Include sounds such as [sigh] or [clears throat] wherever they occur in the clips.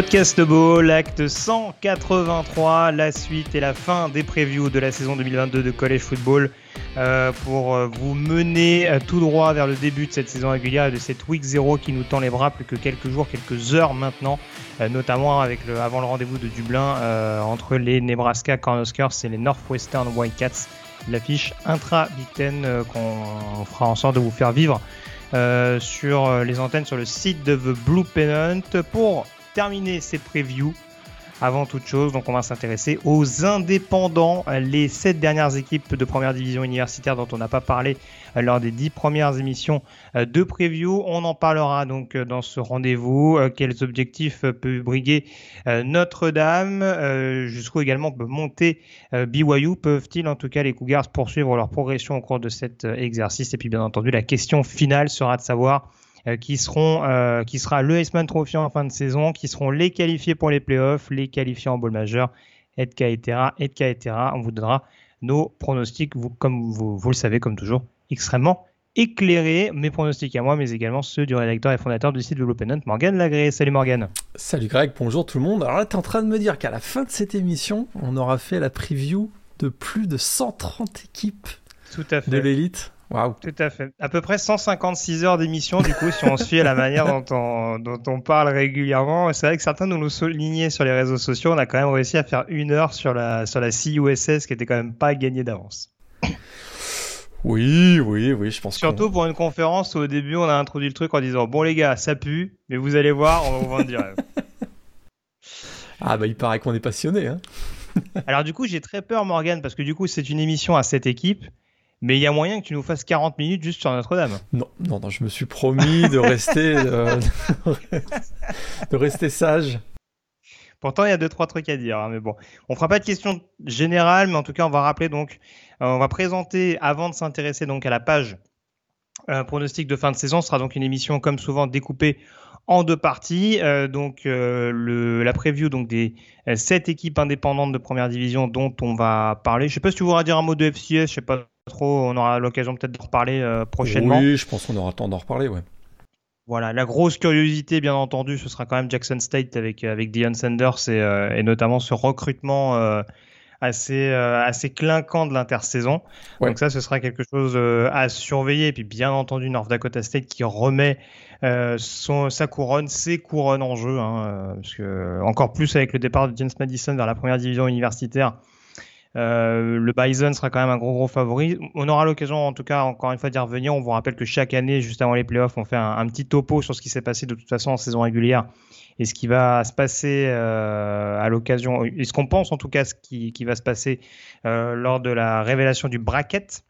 Podcast Ball, acte 183, la suite et la fin des previews de la saison 2022 de College Football euh, pour euh, vous mener euh, tout droit vers le début de cette saison régulière et de cette week 0 qui nous tend les bras plus que quelques jours, quelques heures maintenant, notamment avec avant le rendez-vous de Dublin entre les Nebraska Cornhuskers et les Northwestern Wildcats, l'affiche intra-Big qu'on fera en sorte de vous faire vivre sur les antennes sur le site de The Blue Pennant pour terminer ces previews avant toute chose. Donc on va s'intéresser aux indépendants, les sept dernières équipes de première division universitaire dont on n'a pas parlé euh, lors des dix premières émissions euh, de preview. On en parlera donc euh, dans ce rendez-vous. Quels objectifs peut briguer Notre-Dame? Jusqu'où également peut monter BYU Peuvent-ils en tout cas les Cougars poursuivre leur progression au cours de cet exercice? Et puis bien entendu la question finale sera de savoir qui seront, euh, qui sera le Iceman Trophy en fin de saison, qui seront les qualifiés pour les playoffs, les qualifiés en bowl majeur, etc., etc. On vous donnera nos pronostics, vous, comme vous, vous le savez, comme toujours, extrêmement éclairés. Mes pronostics à moi, mais également ceux du rédacteur et fondateur du site Development, Morgan Lagré. Salut Morgan. Salut Greg, bonjour tout le monde. Alors là, tu es en train de me dire qu'à la fin de cette émission, on aura fait la preview de plus de 130 équipes Tout à fait. de l'élite. Waouh. Tout à fait. À peu près 156 heures d'émission, du coup, si on se fie à la manière dont on, [laughs] dont on parle régulièrement. C'est vrai que certains nous l'ont souligné sur les réseaux sociaux. On a quand même réussi à faire une heure sur la, sur la CUSS, qui était quand même pas gagnée d'avance. Oui, oui, oui, je pense Surtout pour une conférence où au début, on a introduit le truc en disant Bon, les gars, ça pue, mais vous allez voir, on va vous vendre du rêve. [laughs] Ah bah il paraît qu'on est passionné. Hein. Alors, du coup, j'ai très peur, Morgan, parce que du coup, c'est une émission à cette équipe. Mais il y a moyen que tu nous fasses 40 minutes juste sur Notre-Dame. Non, non, non, je me suis promis de [laughs] rester, euh, de rester sage. Pourtant, il y a deux trois trucs à dire, hein, mais bon, on fera pas de questions générales, mais en tout cas, on va rappeler donc, euh, on va présenter avant de s'intéresser donc à la page euh, pronostic de fin de saison. Ce sera donc une émission comme souvent découpée en deux parties. Euh, donc euh, le, la preview donc des sept équipes indépendantes de première division dont on va parler. Je sais pas si tu voudras dire un mot de FCS, je sais pas trop. On aura l'occasion peut-être de reparler euh, prochainement. Oui, je pense qu'on aura le temps d'en reparler, ouais. Voilà, la grosse curiosité, bien entendu, ce sera quand même Jackson State avec avec Deion Sanders et, euh, et notamment ce recrutement euh, assez euh, assez clinquant de l'intersaison. Ouais. Donc ça, ce sera quelque chose euh, à surveiller. Et puis bien entendu, North Dakota State qui remet euh, son sa couronne, ses couronnes en jeu, hein, euh, parce que encore plus avec le départ de James Madison vers la première division universitaire. Euh, le Bison sera quand même un gros gros favori. On aura l'occasion, en tout cas, encore une fois, d'y revenir. On vous rappelle que chaque année, juste avant les playoffs, on fait un, petit topo sur ce qui s'est passé de toute façon en saison régulière et ce qui va se passer euh, à l'occasion, et ce qu'on pense en tout cas, ce qui, qui va se passer euh, lors de la révélation du bracket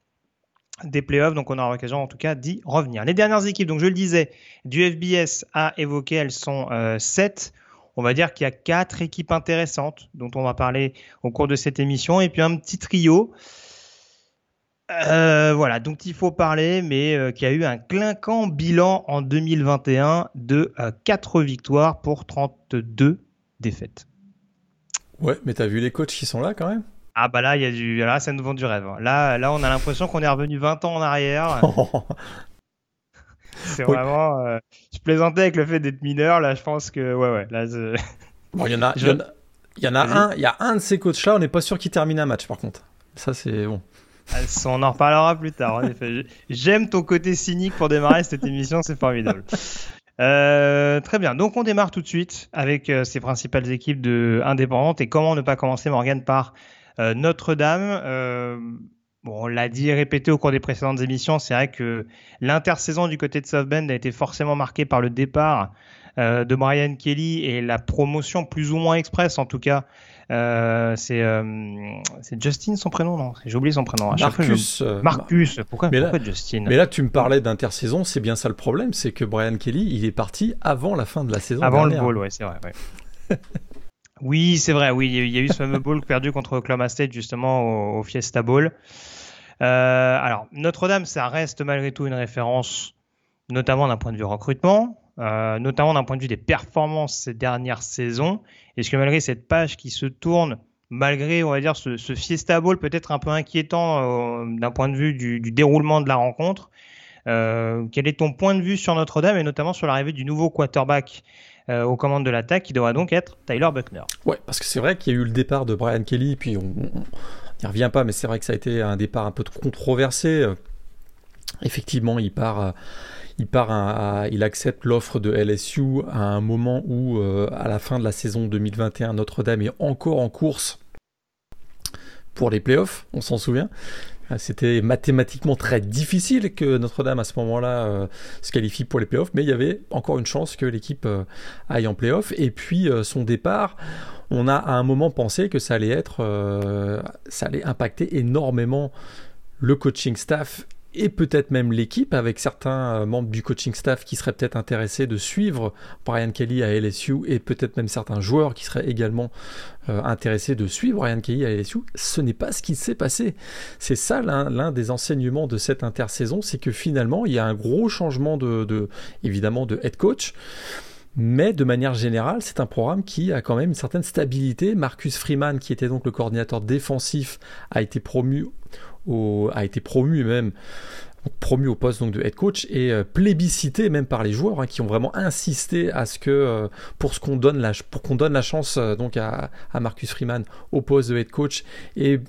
des playoffs. Donc on aura l'occasion en tout cas d'y revenir. Les dernières équipes, donc je le disais, du FBS à évoquer, elles sont euh, 7 on va dire qu'il y a quatre équipes intéressantes dont on va parler au cours de cette émission et puis un petit trio. Euh, voilà, dont il faut parler, mais euh, qui a eu un clinquant bilan en 2021 de euh, 4 victoires pour 32 défaites. Ouais, mais t'as vu les coachs qui sont là quand même? Ah bah là, il y a du, là, ça nous vend du rêve. Là, là, on a l'impression qu'on est revenu 20 ans en arrière. [laughs] C'est Oui. vraiment. euh, je plaisantais avec le fait d'être mineur. Là, je pense que ouais, ouais. Là, je- [laughs] Bon, il y en a, il Je- y en a, il y en a Vas-y. un, il y a un de ces coachs-là, on n'est pas sûr qu'il termine un match par contre. Ça c'est bon. on en reparlera plus tard. En effet, j'aime ton côté cynique pour démarrer cette émission. C'est formidable. Euh, très bien. Donc, on démarre tout de suite avec euh, ces principales équipes de indépendantes. Et comment ne pas commencer, Morgan, par euh, Notre-Dame Euh, Bon, on l'a dit et répété au cours des précédentes émissions, c'est vrai que l'intersaison du côté de South Bend a été forcément marquée par le départ euh, de Brian Kelly et la promotion plus ou moins express, en tout cas, Euh, c'est Justin son prénom, non? J'ai oublié son prénom. Marcus. Marcus. Pourquoi, mais pourquoi Justin? Mais là, tu me parlais d'intersaison, c'est bien ça le problème, c'est que Brian Kelly, il est parti avant la fin de la saison. Avant le bowl, ouais, c'est vrai. [laughs] oui, c'est vrai. Oui, il y a eu ce fameux bowl perdu contre Oklahoma State justement au, Fiesta Bowl. Alors, Notre-Dame, ça reste malgré tout une référence, notamment d'un point de vue recrutement. Euh, notamment d'un point de vue des performances ces dernières saisons. Est-ce que malgré cette page qui se tourne, malgré, on va dire, ce, Fiesta Bowl peut-être un peu inquiétant euh, d'un point de vue du, déroulement de la rencontre, euh, quel est ton point de vue sur Notre-Dame et notamment sur l'arrivée du nouveau quarterback aux commandes de l'attaque qui devra donc être Tyler Buckner? Ouais, parce que c'est vrai qu'il y a eu le départ de Brian Kelly, puis on n'y revient pas, mais c'est vrai que ça a été un départ un peu controversé. Effectivement, il part il part il accepte l'offre de LSU à un moment où, euh, à la fin de la saison 2021, Notre-Dame est encore en course pour les playoffs, on s'en souvient. Euh, c'était mathématiquement très difficile que Notre-Dame à ce moment-là euh, se qualifie pour les playoffs, mais il y avait encore une chance que l'équipe aille en playoffs. Et puis son départ, on a à un moment pensé que ça allait être, ça allait impacter énormément le coaching staff et peut-être même l'équipe avec certains euh, membres du coaching staff qui seraient peut-être intéressés de suivre Brian Kelly à LSU et peut-être même certains joueurs qui seraient également euh, intéressés de suivre Brian Kelly à LSU. Ce n'est pas ce qui s'est passé. C'est ça l'un des enseignements de cette intersaison, c'est que finalement il y a un gros changement de, évidemment de head coach. Mais de manière générale, c'est un programme qui a quand même une certaine stabilité. Marcus Freeman, qui était donc le coordinateur défensif, a été promu a été promu même promu au poste donc de head coach et euh, plébiscité même par les joueurs hein, qui ont vraiment insisté à ce que euh, pour qu'on donne la chance euh, donc à, Marcus Freeman au poste de head coach et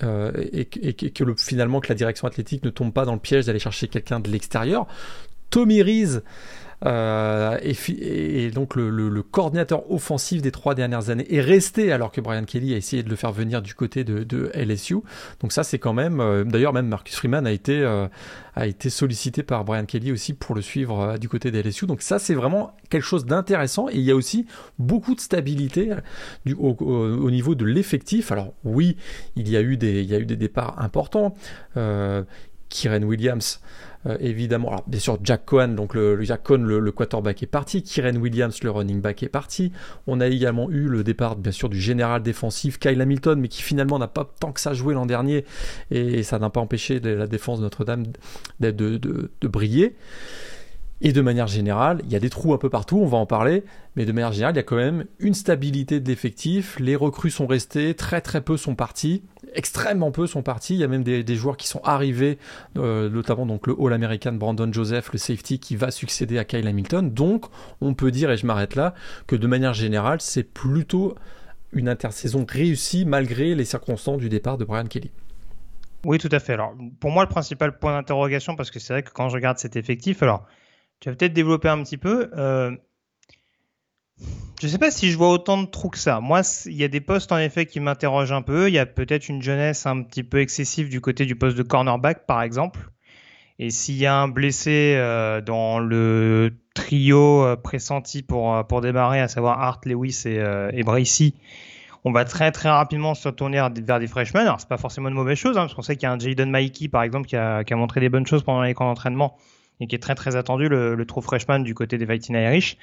et, que le, finalement que la direction athlétique ne tombe pas dans le piège d'aller chercher quelqu'un de l'extérieur. Tommy Reese euh, et, donc le, coordinateur offensif des trois dernières années est resté alors que Brian Kelly a essayé de le faire venir du côté de, LSU. Donc ça c'est quand même, euh, d'ailleurs même Marcus Freeman a été, euh, a été sollicité par Brian Kelly aussi pour le suivre du côté de LSU. Donc ça c'est vraiment quelque chose d'intéressant et il y a aussi beaucoup de stabilité au, niveau de l'effectif. Alors oui, il y a eu des, il y a eu des départs importants. Kyren Williams euh, évidemment, alors bien sûr Jack Cohen, donc le, Jack Cohen, le, quarterback est parti, Kyren Williams, le running back est parti. On a également eu le départ bien sûr du général défensif Kyle Hamilton, mais qui finalement n'a pas tant que ça joué l'an dernier et ça n'a pas empêché la défense Notre-Dame de briller. Et de manière générale, il y a des trous un peu partout, on va en parler, mais de manière générale, il y a quand même une stabilité de l'effectif. Les recrues sont restées, très très peu sont partis, extrêmement peu sont partis. Il y a même des, joueurs qui sont arrivés, euh, notamment donc le All-American Brandon Joseph, le safety qui va succéder à Kyle Hamilton. Donc, on peut dire, et je m'arrête là, que de manière générale, c'est plutôt une intersaison réussie malgré les circonstances du départ de Brian Kelly. Oui, tout à fait. Alors, pour moi, le principal point d'interrogation, parce que c'est vrai que quand je regarde cet effectif, alors tu vas peut-être développer un petit peu. Euh, je ne sais pas si je vois autant de trous que ça. Moi, il y a des postes en effet qui m'interrogent un peu. Il y a peut-être une jeunesse un petit peu excessive du côté du poste de cornerback, par exemple. Et s'il y a un blessé euh, dans le trio euh, pressenti pour, pour démarrer, à savoir Hart, Lewis et, et Bracy, on va très très rapidement se tourner vers des freshmen. Alors c'est pas forcément une mauvaise chose, hein, parce qu'on sait qu'il y a un Jaden Mikey par exemple qui a, qui a montré des bonnes choses pendant les camps d'entraînement et qui est très très attendu, le, le freshman du côté des Fighting Irish.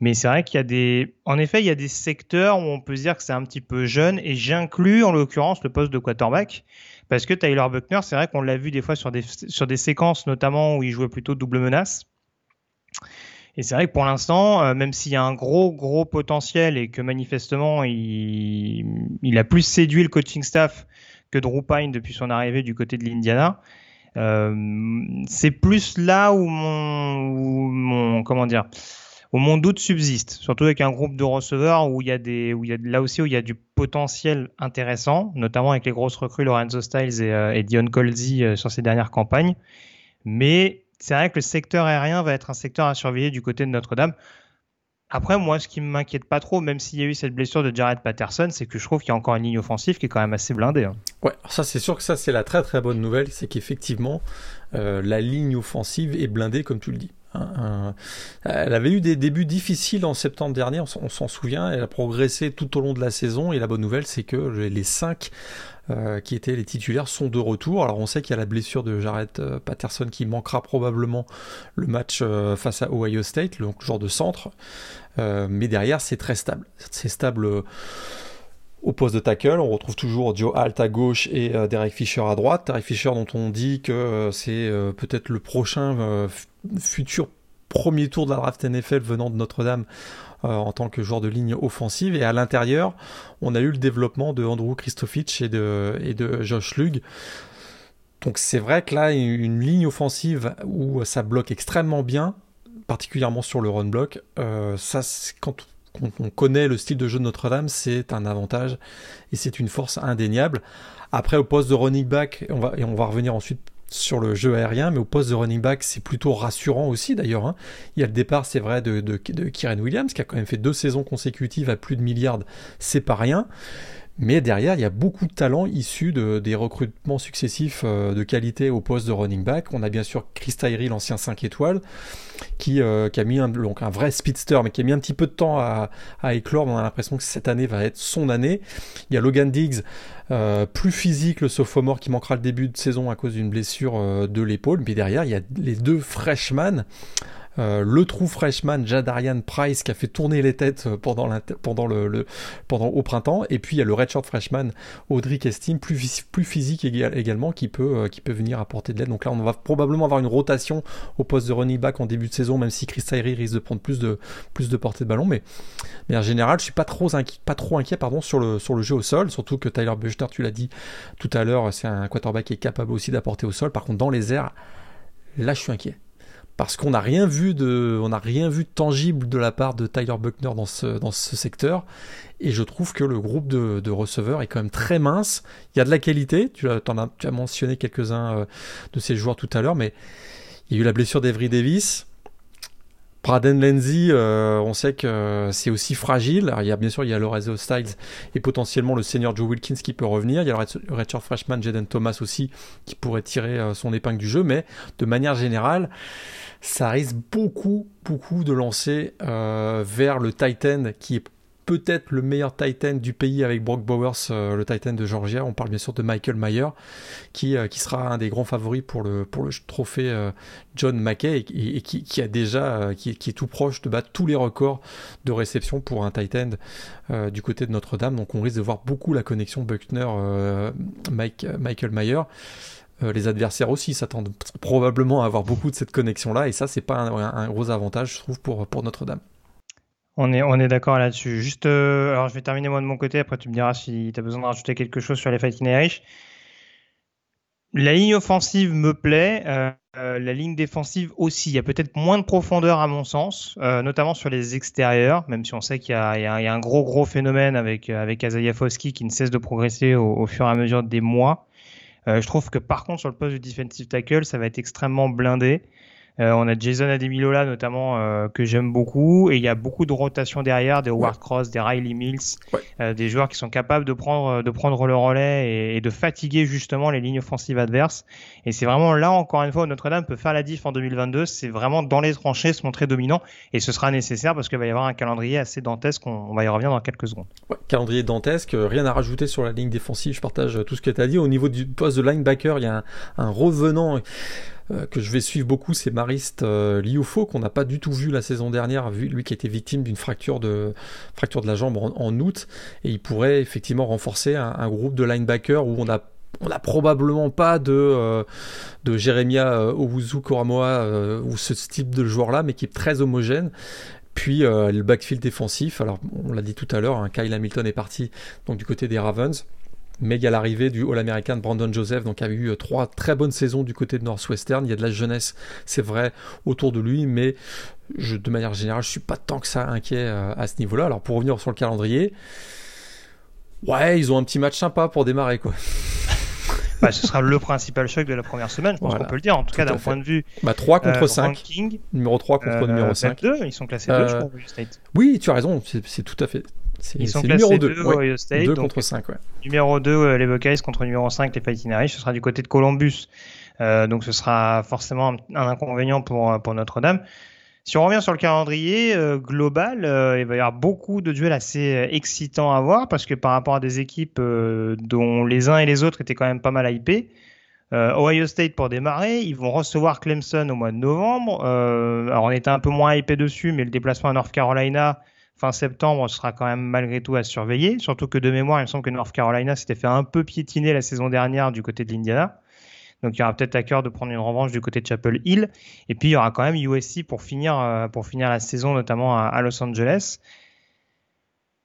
Mais c'est vrai qu'il y a des, en effet, il y a des secteurs où on peut se dire que c'est un petit peu jeune, et j'inclus en l'occurrence le poste de quarterback, parce que Tyler Buckner, c'est vrai qu'on l'a vu des fois sur des, sur des séquences notamment où il jouait plutôt double menace. Et c'est vrai que pour l'instant, euh, même s'il y a un gros, gros potentiel et que manifestement, il, il a plus séduit le coaching staff que Drew Pine depuis son arrivée du côté de l'Indiana, c'est plus là où mon, comment dire, où mon doute subsiste, surtout avec un groupe de receveurs où il y a des, où il y a là aussi où il y a du potentiel intéressant, notamment avec les grosses recrues Lorenzo Styles et, euh, Dion Colzi euh, sur ces dernières campagnes. Mais c'est vrai que le secteur aérien va être un secteur à surveiller du côté de Notre-Dame. Après, moi, ce qui ne m'inquiète pas trop, même s'il y a eu cette blessure de Jared Patterson, c'est que je trouve qu'il y a encore une ligne offensive qui est quand même assez blindée. Hein. Ouais, ça c'est sûr que ça c'est la très très bonne nouvelle, c'est qu'effectivement euh, la ligne offensive est blindée comme tu le dis. Elle avait eu des débuts difficiles en septembre dernier, on, s'en souvient. Elle a progressé tout au long de la saison et la bonne nouvelle, c'est que les cinq euh, qui étaient les titulaires sont de retour. Alors on sait qu'il y a la blessure de Jared euh, Patterson qui manquera probablement le match euh, face à Ohio State, le genre de centre. mais derrière, c'est très stable. C'est stable au poste de tackle. On retrouve toujours Joe Alt à gauche et Derek Fisher à droite. Derek Fisher dont on dit que c'est peut-être le prochain futur premier tour de la draft NFL venant de Notre-Dame euh, en tant que joueur de ligne offensive. Et à l'intérieur, on a eu le développement de Andrew Christofich et de, Josh Lug. Donc c'est vrai que là, une ligne offensive où ça bloque extrêmement bien, particulièrement sur le run block, euh, ça, quand on connaît le style de jeu de Notre-Dame, c'est un avantage et c'est une force indéniable. Après, au poste de running back, on va, et on va revenir ensuite sur le jeu aérien, mais au poste de running back, c'est plutôt rassurant aussi d'ailleurs. Hein. Il y a le départ, c'est vrai, de, de, de Williams, qui a quand même fait deux saisons consécutives à plus de milliards, c'est pas rien. Mais derrière, il y a beaucoup de talents issus de, des recrutements successifs euh, de qualité au poste de running back. On a bien sûr Chris Tyree, l'ancien 5 étoiles, qui, euh, qui, a mis un, donc un vrai speedster, mais qui a mis un petit peu de temps à, éclore. On a l'impression que cette année va être son année. Il y a Logan Diggs, euh, plus physique, le sophomore, qui manquera le début de saison à cause d'une blessure de l'épaule. Mais derrière, il y a les deux freshmen. Euh, le trou freshman Jadarian Price qui a fait tourner les têtes euh, pendant, le, pendant au printemps. Et puis il y a le redshirt freshman Audrey Kestim, plus, plus physique également, qui peut, euh, qui peut venir apporter de l'aide. Donc là, on va probablement avoir une rotation au poste de running back en début de saison, même si Chris Tyree risque de prendre plus de, plus de portée de ballon. Mais, mais en général, je suis pas trop inquiet, pas trop inquiet pardon, sur, le, sur le jeu au sol, surtout que Tyler Buchter, tu l'as dit tout à l'heure, c'est un quarterback qui est capable aussi d'apporter au sol. Par contre, dans les airs, là, je suis inquiet parce qu'on n'a rien vu de, tangible de la part de Tyler Buckner dans ce, secteur. Et je trouve que le groupe de, receveurs est quand même très mince. Il y a de la qualité. Tu as, mentionné quelques-uns euh, de ces joueurs tout à l'heure, mais il y a eu la blessure d'Every Davis. Braden Lenzy, euh, on sait que c'est aussi fragile. Alors, il y a bien sûr il y a Lorenzo Styles et potentiellement le senior Joe Wilkins qui peut revenir. Il y a le redshirt freshman Jaden Thomas aussi qui pourrait tirer euh, son épingle du jeu. Mais de manière générale, ça risque beaucoup, beaucoup de lancer euh, vers le Titan qui est peut-être le meilleur Titan du pays avec Brock Bowers, euh, le Titan de Georgia. On parle bien sûr de Michael Mayer, qui, euh, sera un des grands favoris pour le, trophée John Mackey et, qui, est tout proche de battre tous les records de réception pour un Titan du côté de Notre-Dame. Donc on risque de voir beaucoup la connexion Buckner-Michael Mayer. Euh, les adversaires aussi s'attendent probablement à avoir beaucoup de cette connexion-là, et ça, c'est pas un, gros avantage, je trouve, pour, pour Notre-Dame. On est, d'accord là-dessus. Juste, euh, alors je vais terminer moi de mon côté, après tu me diras si tu as besoin de rajouter quelque chose sur les Fighting Irish. La ligne offensive me plaît, euh, la ligne défensive aussi. Il y a peut-être moins de profondeur à mon sens, notamment sur les extérieurs, même si on sait qu'il y, a un gros gros phénomène avec, avec qui ne cesse de progresser au, fur et à mesure des mois. Euh, je trouve que par contre sur le poste de defensive tackle, ça va être extrêmement blindé. Euh, on a Jason Ademilola notamment euh, que j'aime beaucoup et il y a beaucoup de rotation derrière, des Howard Cross, des Riley Mills, euh, des joueurs qui sont capables de prendre de prendre le relais et, de fatiguer justement les lignes offensives adverses. Et c'est vraiment là encore une fois où Notre-Dame peut faire la diff en 2022. C'est vraiment dans les tranchées se montrer dominant et ce sera nécessaire parce qu'il va y avoir un calendrier assez dantesque. On, va y revenir dans quelques secondes. Ouais, calendrier dantesque, rien à rajouter sur la ligne défensive. Je partage tout ce que tu as dit. Au niveau du poste de linebacker, il y a un, un revenant euh, que je vais suivre beaucoup, c'est Mariste euh, Liufo, qu'on n'a pas du tout vu la saison dernière, lui qui était victime d'une fracture de, la jambe en, août, et il pourrait effectivement renforcer un, groupe de linebackers où on a on n'a probablement pas de, euh, de Jeremia Owuzu Koramoa ou ce type de joueur-là, mais qui est très homogène. Puis le backfield défensif, alors on l'a dit tout à l'heure, hein, Kyle Hamilton est parti donc du côté des Ravens. Mais il y a l'arrivée du All-American Brandon Joseph, donc il a eu euh, trois très bonnes saisons du côté de Northwestern. Il y a de la jeunesse, c'est vrai, autour de lui, mais je, de manière générale, je suis pas tant que ça inquiet euh, à ce niveau-là. Alors pour revenir sur le calendrier, ouais, ils ont un petit match sympa pour démarrer, quoi. [laughs] Bah, ce sera le principal choc de la première semaine, je pense qu'on peut le dire, en tout, cas d'un point de vue. Bah, 3 contre 5. numéro 3 contre numéro 5. 2, ils sont classés 2, je crois, Oui, tu as raison, c'est tout à fait Ils sont numéro 2, Ohio State. 2 contre 5, ouais. Numéro 2, les Buckeyes contre numéro 5, les Irish. Ce sera du côté de Columbus. donc ce sera forcément un inconvénient pour, pour Notre-Dame. Si on revient sur le calendrier euh, global, euh, il va y avoir beaucoup de duels assez euh, excitants à voir parce que par rapport à des équipes dont les uns et les autres étaient quand même pas mal hypés, Ohio State pour démarrer, ils vont recevoir Clemson au mois de novembre. alors on était un peu moins hypé dessus, mais le déplacement à North Carolina fin septembre sera quand même malgré tout à surveiller. Surtout que de mémoire, il me semble que North Carolina s'était fait un peu piétiner la saison dernière du côté de l'Indiana. Donc il y aura peut-être à cœur de prendre une revanche du côté de Chapel Hill. Et puis il y aura quand même USC pour finir, euh, pour finir la saison, notamment à, Los Angeles.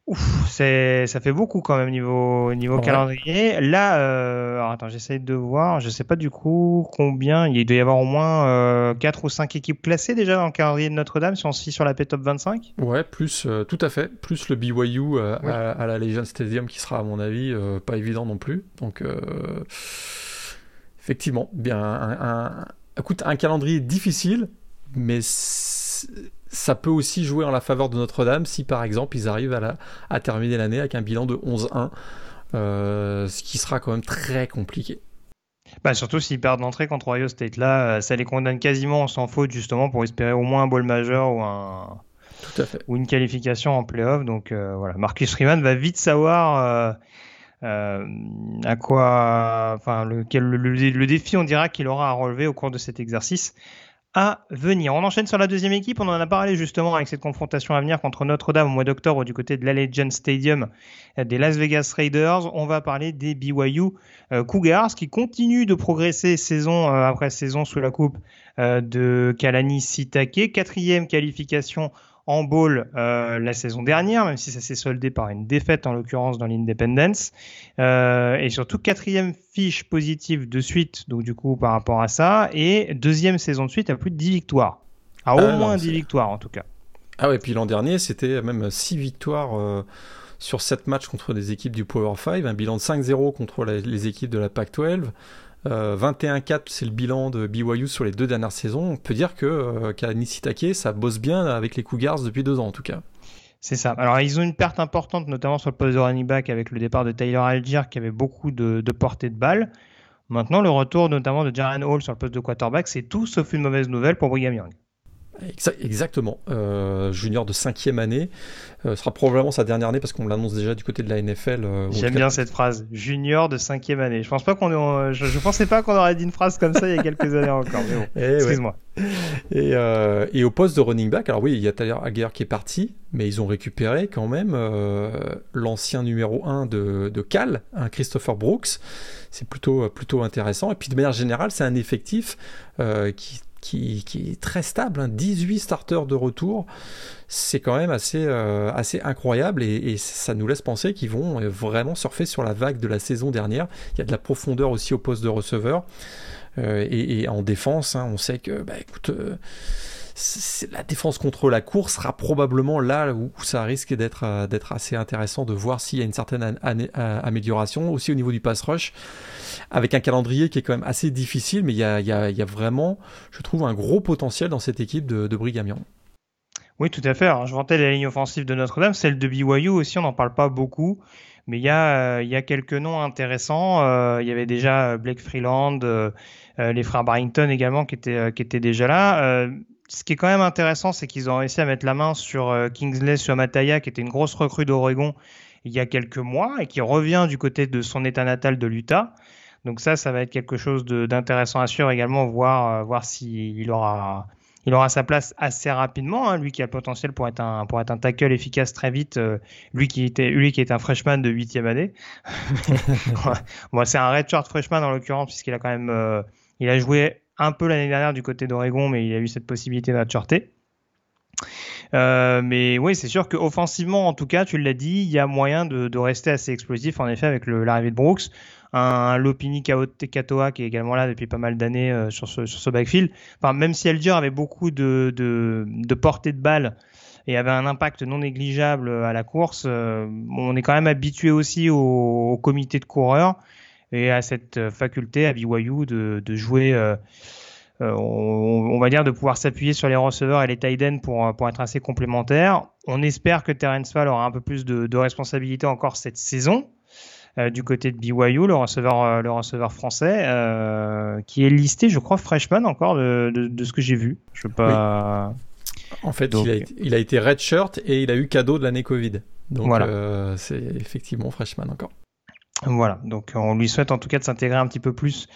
Ouf, ça fait beaucoup quand même niveau, niveau calendrier. Là, euh, alors attends, j'essaie de voir. Je sais pas du coup combien. Il doit y avoir au moins euh, 4 ou 5 équipes classées déjà dans le calendrier de Notre-Dame si on se fie sur la P-Top 25. Ouais, plus, euh, tout à fait. Plus le BYU à, à, la Legion Stadium qui sera, à mon avis, pas évident non plus. Donc. Effectivement, bien un, écoute, un calendrier difficile, mais ça peut aussi jouer en la faveur de Notre-Dame si par exemple ils arrivent à, la, à terminer l'année avec un bilan de 11-1, euh, ce qui sera quand même très compliqué. Bah surtout s'ils perdent d'entrée contre Ohio State. Là, euh, ça les condamne quasiment sans faute justement pour espérer au moins un ball majeur ou un Tout à fait. ou une qualification en playoff. Donc euh, voilà, Marcus Freeman va vite savoir euh, à quoi, enfin, le, le, défi, on dira qu'il aura à relever au cours de cet exercice à venir. On enchaîne sur la deuxième équipe. On en a parlé justement avec cette confrontation à venir contre Notre-Dame au mois d'octobre du côté de l'Allegiant Stadium des Las Vegas Raiders. On va parler des BYU euh, Cougars qui continuent de progresser saison euh, après saison sous la coupe de Kalani Sitake. Quatrième qualification en bowl euh, la saison dernière, même si ça s'est soldé par une défaite en l'occurrence dans l'Independence. Euh, et surtout quatrième fiche positive de suite, donc du coup par rapport à ça, et deuxième saison de suite à plus de 10 victoires. À au ah moins 10 victoires en tout cas. Ah ouais, puis l'an dernier c'était même 6 victoires. Euh, sur 7 matchs contre des équipes du Power 5, un bilan de 5-0 contre les équipes de la PAC-12, 21-4, euh, c'est le bilan de BYU sur les deux dernières saisons. On peut dire que euh, ça bosse bien avec les Cougars depuis deux ans en tout cas. C'est ça. Alors, ils ont une perte importante, notamment sur le poste de running back avec le départ de Tyler Algier qui avait beaucoup de, de portée de balle. Maintenant, le retour notamment de Jaren Hall sur le poste de quarterback, c'est tout sauf une mauvaise nouvelle pour Brigham Young. Exactement. Euh, junior de cinquième année. Euh, sera probablement sa dernière année parce qu'on l'annonce déjà du côté de la NFL. Euh, J'aime bien cette phrase. Junior de cinquième année. Je pense pas qu'on je, je, pensais pas qu'on aurait dit une phrase comme ça il y a quelques années encore. Mais bon, [laughs] eh excuse-moi. Et, et, au poste de running back, alors oui, il y a Tyler Hager qui est parti, mais ils ont récupéré quand même l'ancien numéro 1 de, de Cal, un Christopher Brooks. C'est plutôt, plutôt intéressant. Et puis de manière générale, c'est un effectif qui qui, est très stable, 18 hein. starters de retour, c'est quand même assez, euh, incroyable et, ça nous laisse penser qu'ils vont euh, vraiment surfer sur la vague de la saison dernière. Il y a de la profondeur aussi au poste de receveur euh, et, en défense, hein, on sait que, bah, écoute, la défense contre la course sera probablement là où, ça risque d'être d'être assez intéressant de voir s'il y a une certaine amélioration aussi au niveau du pass rush avec un calendrier qui est quand même assez difficile, mais il y a, vraiment, je trouve, un gros potentiel dans cette équipe de, de Brigham Young. Oui, tout à fait. je vantais la ligne offensive de Notre-Dame, celle de BYU aussi, on n'en parle pas beaucoup, mais il y a, y a quelques noms intéressants. Euh, il y avait déjà Blake Freeland, euh, euh, les frères Barrington également qui étaient déjà là. Ce qui est quand même intéressant, c'est qu'ils ont réussi à mettre la main sur Kingsley Suamataya, qui était une grosse recrue d'Oregon il y a quelques mois et qui revient du côté de son état natal de l'Utah. Donc ça, ça va être quelque chose d'intéressant à suivre également, voir, euh, voir s'il aura, il aura sa place assez rapidement. Hein, lui qui a le potentiel pour être un, pour être un tackle efficace très vite. Euh, lui qui était, lui qui est un freshman de huitième année. [laughs] bon, c'est un redshirt freshman en l'occurrence puisqu'il a quand même, euh, il a joué un peu l'année dernière du côté d'Oregon, mais il a eu cette possibilité d'redshirter. Euh, mais oui, c'est sûr qu'offensivement, en tout cas, tu l'as dit, il y a moyen de, rester assez explosif, en effet, avec l'arrivée de Brooks un Lopini Katoa qui est également là depuis pas mal d'années euh, sur, ce, sur ce backfield. Enfin, même si Alger avait beaucoup de, de, de portée de balle et avait un impact non négligeable à la course, euh, on est quand même habitué aussi au, comité de coureurs et à cette faculté à BYU de, de jouer euh, on, va dire de pouvoir s'appuyer sur les receveurs et les tight ends pour, pour être assez complémentaires. On espère que Terence Fall aura un peu plus de, de responsabilité encore cette saison. Euh, du côté de BYU, le receveur, euh, le receveur français, euh, qui est listé, je crois, freshman encore de, de, ce que j'ai vu. Je veux pas. En fait, il, a été, il, a été, redshirt et il a eu cadeau de l'année Covid. Donc, voilà. c'est effectivement freshman encore. Voilà, donc on lui souhaite en tout cas de s'intégrer un petit peu plus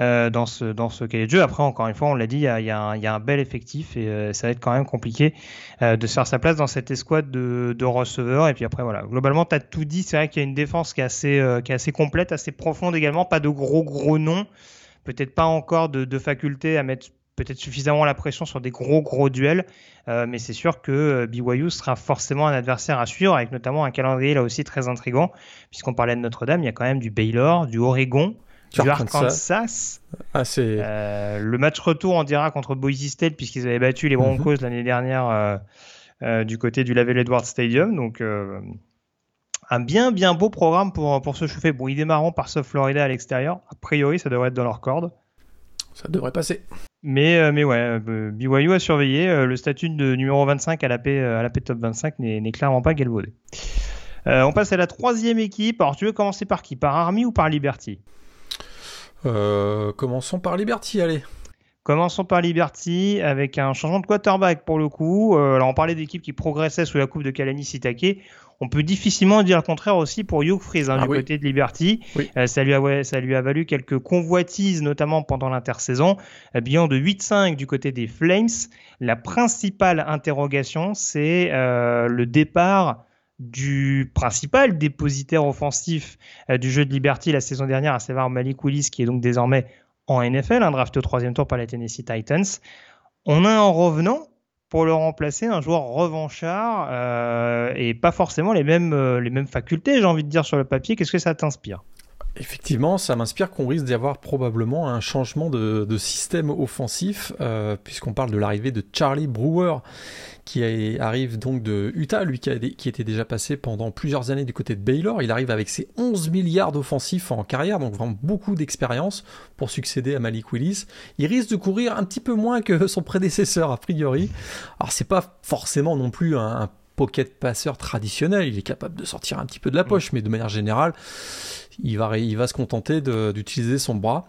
euh, dans ce dans ce cahier de jeu. Après, encore une fois, on l'a dit, il y a, y, a y a, un bel effectif et euh, ça va être quand même compliqué euh, de se faire sa place dans cette escouade de, de receveurs. Et puis après, voilà, globalement, tu as tout dit. C'est vrai qu'il y a une défense qui est assez qui est assez complète, assez profonde également. Pas de gros gros noms, peut-être pas encore de, de faculté à mettre peut-être suffisamment la pression sur des gros gros duels, euh, mais c'est sûr que euh, BYU sera forcément un adversaire à suivre, avec notamment un calendrier là aussi très intrigant, puisqu'on parlait de Notre-Dame, il y a quand même du Baylor, du Oregon, du Arkansas. Ah, euh, le match retour, on dira, contre Boise State, puisqu'ils avaient battu les Broncos mhm. l'année dernière du côté du Lavelle Edwards Stadium. Donc, un bien, bien beau programme pour, pour se chauffer. Bon, ils démarreront par South Florida à l'extérieur. A priori, ça devrait être dans leur corde. Ça devrait passer. Mais, euh, mais ouais, euh, BYU a surveillé. Euh, le statut de numéro 25 à la P, à la P Top 25 n'est clairement pas galvaudé. on passe à la troisième équipe. Alors, tu veux commencer par qui? Par Army ou par Liberty? Commençons par Liberty, allez. Commençons par Liberty avec un changement de quarterback pour le coup. alors on parlait d'équipes qui progressaient sous la coupe de Kalani Sitake. On peut difficilement dire le contraire aussi pour Hugh Freeze hein, ah du côté de Liberty. Euh, ça, lui a, ça lui a valu quelques convoitises, notamment pendant l'intersaison. Euh, bilan de 8-5 du côté des Flames. La principale interrogation, c'est euh, le départ du principal dépositaire offensif du jeu de Liberty la saison dernière, à savoir Malik Willis, qui est donc désormais en NFL, un draft au troisième tour par les Tennessee Titans. On a un revenant pour le remplacer un joueur revanchard euh, et pas forcément euh, les mêmes facultés, j'ai envie de dire, sur le papier. Qu'est-ce que ça t'inspire? Effectivement, ça m'inspire qu'on risque d'y avoir probablement un changement de, système offensif, euh, puisqu'on parle de l'arrivée de Charlie Brewer, qui arrive donc de Utah, lui qui, était déjà passé pendant plusieurs années du côté de Baylor. Il arrive avec ses 11 milliards d'offensifs en carrière, donc vraiment beaucoup d'expérience pour succéder à Malik Willis. Il risque de courir un petit peu moins que son prédécesseur a priori. Alors c'est pas forcément non plus un, un pocket passeur traditionnel, il est capable de sortir un petit peu de la poche, mais de manière générale, il va, il va se contenter d'utiliser son bras.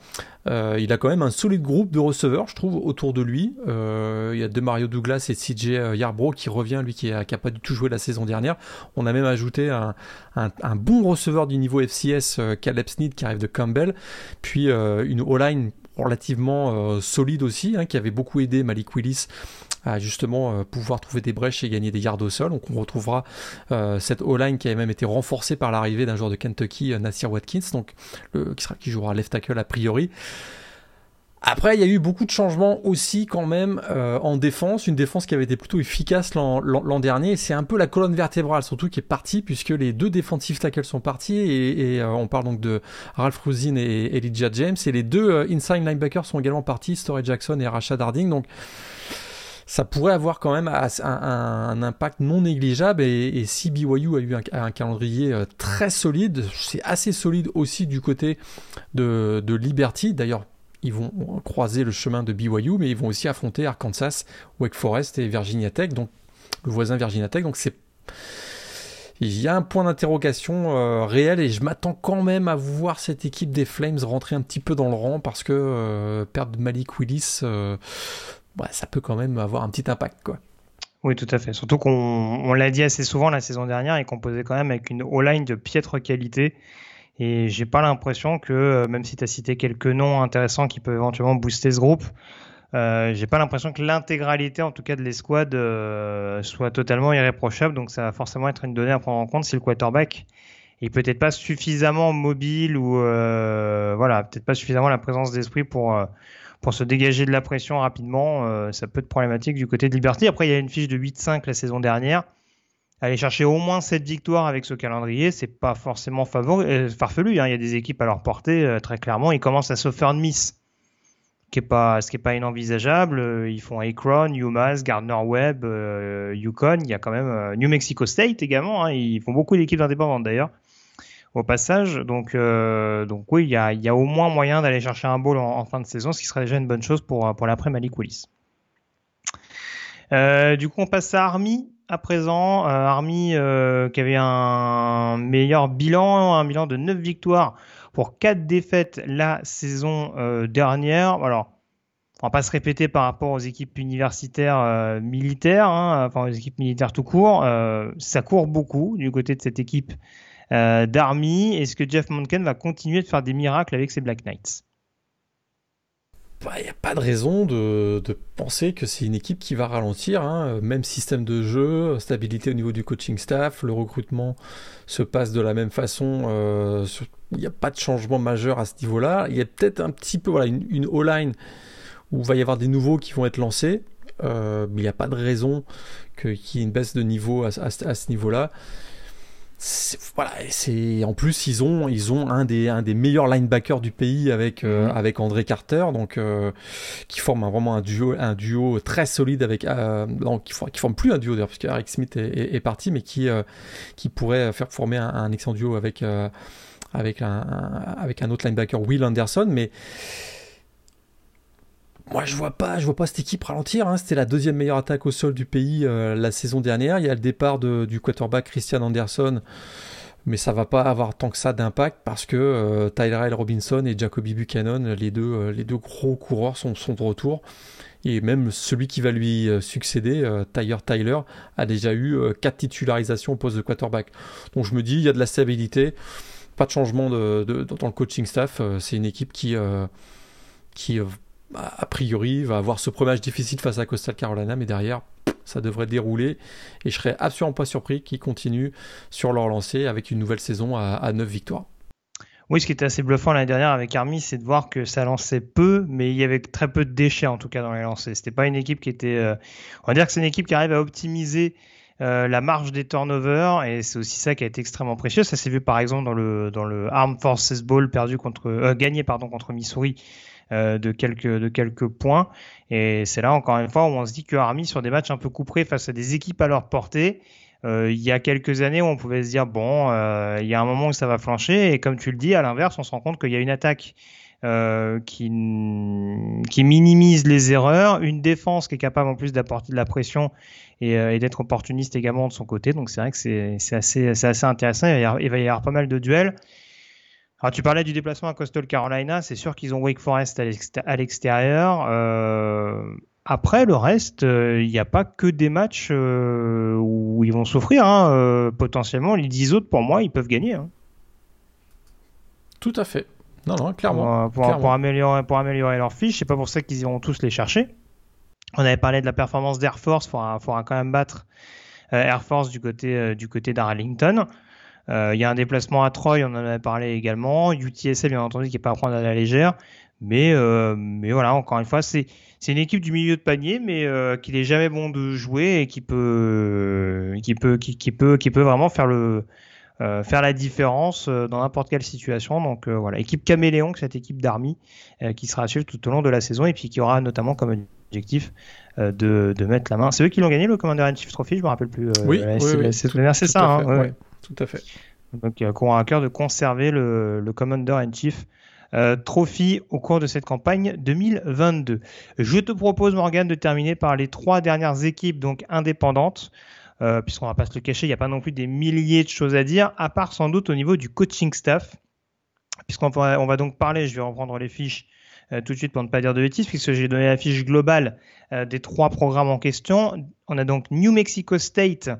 Euh, il a quand même un solide groupe de receveurs, je trouve, autour de lui. Euh, il y a de Mario Douglas et CJ euh, Yarbrough qui revient, lui qui n'a pas du tout joué la saison dernière. On a même ajouté un, bon receveur du niveau FCS, Caleb Sneed, qui arrive de Campbell. Puis une O-line relativement solide aussi, hein, qui avait beaucoup aidé Malik Willis à justement euh, pouvoir trouver des brèches et gagner des yards au sol. Donc on retrouvera euh, cette O-line qui a même été renforcée par l'arrivée d'un joueur de Kentucky, euh, Nasir Watkins, donc qui, sera, qui jouera left tackle a priori. Après, il y a eu beaucoup de changements aussi quand même en défense, une défense qui avait été plutôt efficace l'an dernier. C'est un peu la colonne vertébrale surtout qui est partie puisque les deux défensifs tackles sont partis et, on parle donc de Ralph Rousine et Elijah James et les deux inside linebackers sont également partis, Story Jackson et Rashad Harding. Donc ça pourrait avoir quand même un, impact non négligeable. Et, si BYU a eu un, calendrier euh, très solide, c'est assez solide aussi du côté de, Liberty. D'ailleurs, ils vont croiser le chemin de BYU, mais ils vont aussi affronter Arkansas, Wake Forest et Virginia Tech, donc le voisin Virginia Tech. Donc c'est il y a un point d'interrogation euh, réel et je m'attends quand même à voir cette équipe des Flames rentrer un petit peu dans le rang parce que euh, perdre Malik Willis, ça peut quand même avoir un petit impact. Quoi. Oui, tout à fait. Surtout qu'on l'a dit assez souvent la saison dernière et qu'on quand même avec une O-line de piètre qualité. Et j'ai pas l'impression que, euh, même si tu as cité quelques noms intéressants qui peuvent éventuellement booster ce groupe, euh, j'ai pas l'impression que l'intégralité, en tout cas de l'escouade, euh, soit totalement irréprochable. Donc ça va forcément être une donnée à prendre en compte si le quarterback est peut-être pas suffisamment mobile ou euh, voilà, peut-être pas suffisamment la présence d'esprit pour pour se dégager de la pression rapidement, euh, ça peut être problématique du côté de Liberty. Après, il y a une fiche de 8-5 la saison dernière. Aller chercher au moins cette victoire avec ce calendrier, c'est pas forcément euh, farfelu. Hein. Il y a des équipes à leur portée, euh, très clairement. Ils commencent à se faire de miss, ce qui n'est pas inenvisageable. Ils font Akron, UMass, Gardner Webb, Yukon. Il y a quand même New Mexico State également. Hein. Ils font beaucoup d'équipes indépendantes d'ailleurs. Au passage. Donc, donc oui, il y a, y au moins moyen d'aller chercher un bowl en, fin de saison, ce qui serait déjà une bonne chose pour, l'après Malik Willis. du coup, on passe à Army à présent. Army qui avait un meilleur bilan, un bilan de 9 victoires pour 4 défaites la saison dernière. Alors, on va pas se répéter par rapport aux équipes universitaires euh, militaires, hein, enfin aux équipes militaires tout court. Euh, ça court beaucoup du côté de cette équipe euh, d'Army. Est-ce que Jeff Monken va continuer de faire des miracles avec ses Black Knights? Il bah, n'y a pas de raison de, penser que c'est une équipe qui va ralentir. Hein. Même système de jeu, stabilité au niveau du coaching staff, le recrutement se passe de la même façon. Il n'y a pas de changement majeur à ce niveau-là. Il y a peut-être un petit peu une, une O-line où il va y avoir des nouveaux qui vont être lancés, euh, mais il n'y a pas de raison qu'il y ait une baisse de niveau à, ce niveau-là. Voilà, c'est en plus ils ont ils ont un des un des meilleurs linebackers du pays avec euh, mhm. avec André Carter donc euh, qui forme vraiment un duo un duo très solide avec non, qui, qui forme plus un duo d'ailleurs puisque Eric Smith est, parti mais qui qui pourrait faire former un, un excellent duo avec avec un, avec un autre linebacker Will Anderson mais moi, je vois pas, je vois pas cette équipe ralentir. Hein. C'était la deuxième meilleure attaque au sol du pays euh, la saison dernière. Il y a le départ du quarterback Christian Anderson, mais ça va pas avoir tant que ça d'impact parce que euh, Tyrell Robinson et Jacoby Buchanan, les deux, euh, les deux gros coureurs, sont, de retour. Et même celui qui va lui succéder, Tyler Tyler, a déjà eu quatre titularisations au poste de quarterback. Donc je me dis, il y a de la stabilité, pas de changement dans le coaching staff. C'est une équipe qui, qui a priori, va avoir ce premier match difficile face à Coastal Carolina, mais derrière, ça devrait dérouler. Et je serais absolument pas surpris qu'ils continuent sur leur lancée avec une nouvelle saison à, à 9 victoires. Oui, ce qui était assez bluffant l'année dernière avec Army, c'est de voir que ça lançait peu, mais il y avait très peu de déchets en tout cas dans les lancers. C'était pas une équipe qui était. Euh, on va dire que c'est une équipe qui arrive à optimiser euh, la marge des turnovers et c'est aussi ça qui a été extrêmement précieux. Ça s'est vu par exemple dans le dans le Armed Forces Bowl perdu contre euh, gagné pardon contre Missouri euh, de, quelques, de quelques points. Et c'est là, encore une fois, où on se dit que Army, sur des matchs un peu couperés face à des équipes à leur portée, euh, il y a quelques années où on pouvait se dire, bon, euh, il y a un moment où ça va flancher. Et comme tu le dis, à l'inverse, on se rend compte qu'il y a une attaque qui, qui minimise les erreurs, une défense qui est capable en plus d'apporter de la pression et, d'être opportuniste également de son côté. Donc c'est vrai que c'est assez, assez intéressant. Il il va y avoir pas mal de duels. Alors, tu parlais du déplacement à Coastal Carolina, c'est sûr qu'ils ont Wake Forest à l'extérieur. Euh, après, le reste, il euh, n'y a pas que des matchs euh, où ils vont souffrir. Hein. potentiellement, les 10 autres, pour moi, ils peuvent gagner. Hein. Tout à fait. Non, non, clairement. Pour, améliorer, pour améliorer leur fiche, c'est pas pour ça qu'ils iront tous les chercher. On avait parlé de la performance d'Air Force, il faudra, quand même battre Air Force du côté, du côté d'Arlington. Euh, il y a un déplacement à Troy, on en avait parlé également. UTSA, bien entendu, qui n'est pas à prendre à la légère. Mais, euh, mais voilà, encore une fois, c'est une équipe du milieu de panier, mais euh, qu'il est jamais bon de jouer et qui peut, qui peut, qui, qui peut, qui peut vraiment faire le, euh, faire la différence dans n'importe quelle situation. Donc voilà, équipe caméléon, cette équipe d'Army qui sera suivre tout au long de la saison et puis qui aura notamment comme objectif de, de, mettre la main. C'est eux qui l'ont gagné le Commander in Chief Trophy, je me rappelle plus. oui, oui, c'est ça. Hein, tout à fait. Donc, qui aura à cœur de conserver le, Commander in Chief euh, Trophy au cours de cette campagne 2022. Je te propose, Morgan, de terminer par les trois dernières équipes donc indépendantes. Euh, puisqu'on va pas se le cacher, il n'y a pas non plus des milliers de choses à dire, à part sans doute au niveau du coaching staff, puisqu'on va, on va donc parler, je vais reprendre les fiches euh, tout de suite pour ne pas dire de bêtises, puisque j'ai donné la fiche globale des trois programmes en question. On a donc New Mexico State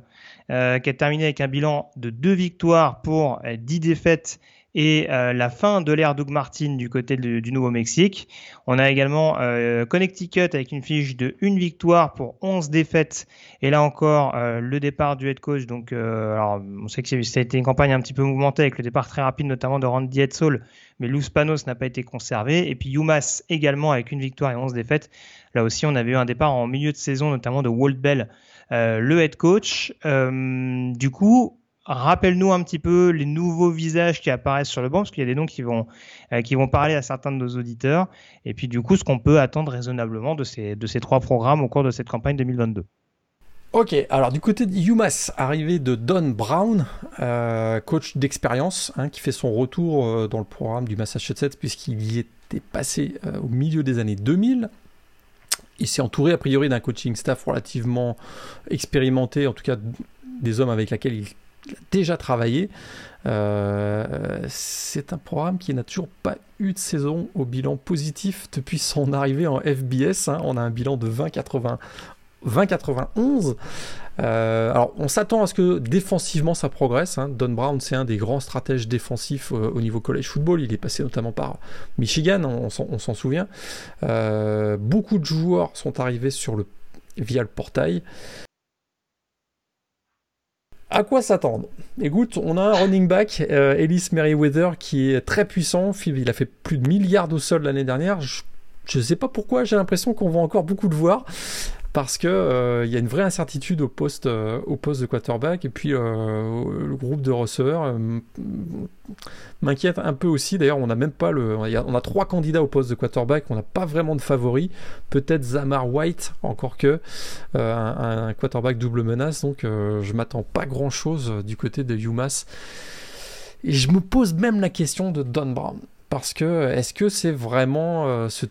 qui a terminé avec un bilan de deux victoires pour dix défaites et euh, la fin de l'ère Doug Martin du côté du Nouveau-Mexique. On a également euh, Connecticut avec une fiche de une victoire pour 11 défaites et là encore euh, le départ du head coach. Donc, alors, on sait que ça a été une campagne un petit peu mouvementée avec le départ très rapide notamment de Randy Edsall, mais Luz Panos n'a pas été conservé. Et puis UMass également avec une victoire et 11 défaites. Là aussi, on avait eu un départ en milieu de saison notamment de Walt Bell, le head coach. du coup, rappelle-nous un petit peu les nouveaux visages qui apparaissent sur le banc, parce qu'il y a des noms qui vont, euh, qui vont parler à certains de nos auditeurs, et puis du coup ce qu'on peut attendre raisonnablement de ces, de ces trois programmes au cours de cette campagne 2022. Ok, alors du côté de UMass, arrivé de Don Brown, euh, coach d'expérience, hein, qui fait son retour euh, dans le programme du Massachusetts puisqu'il y était passé au milieu des années 2000. Il s'est entouré a priori d'un coaching staff relativement expérimenté, en tout cas des hommes avec lesquels il déjà travaillé. c'est un programme qui n'a toujours pas eu de saison au bilan positif depuis son arrivée en FBS. Hein. On a un bilan de 20-80 2091. Euh, alors, on s'attend à ce que défensivement ça progresse. Hein. Don Brown, c'est un des grands stratèges défensifs euh, au niveau college football. Il est passé notamment par Michigan, on, s'en souvient. Euh, beaucoup de joueurs sont arrivés sur le, via le portail. À quoi s'attendre? Écoute, on a un running back, Ellis Merriweather, qui est très puissant. Il a fait plus de milliards au sol l'année dernière. Je ne sais pas pourquoi, j'ai l'impression qu'on va encore beaucoup le voir parce que euh, il y a une vraie incertitude au poste, euh, au poste de quarterback et puis euh, le groupe de receveurs m'inquiète un peu aussi. D'ailleurs, on n'a même pas le, on a trois candidats au poste de quarterback, on n'a pas vraiment de favoris. Peut-être Zamar White, encore que un, quarterback double menace. Donc, je m'attends pas grand chose du côté de UMass. Et je me pose même la question de Don Brown. Parce que est-ce que c'est vraiment ce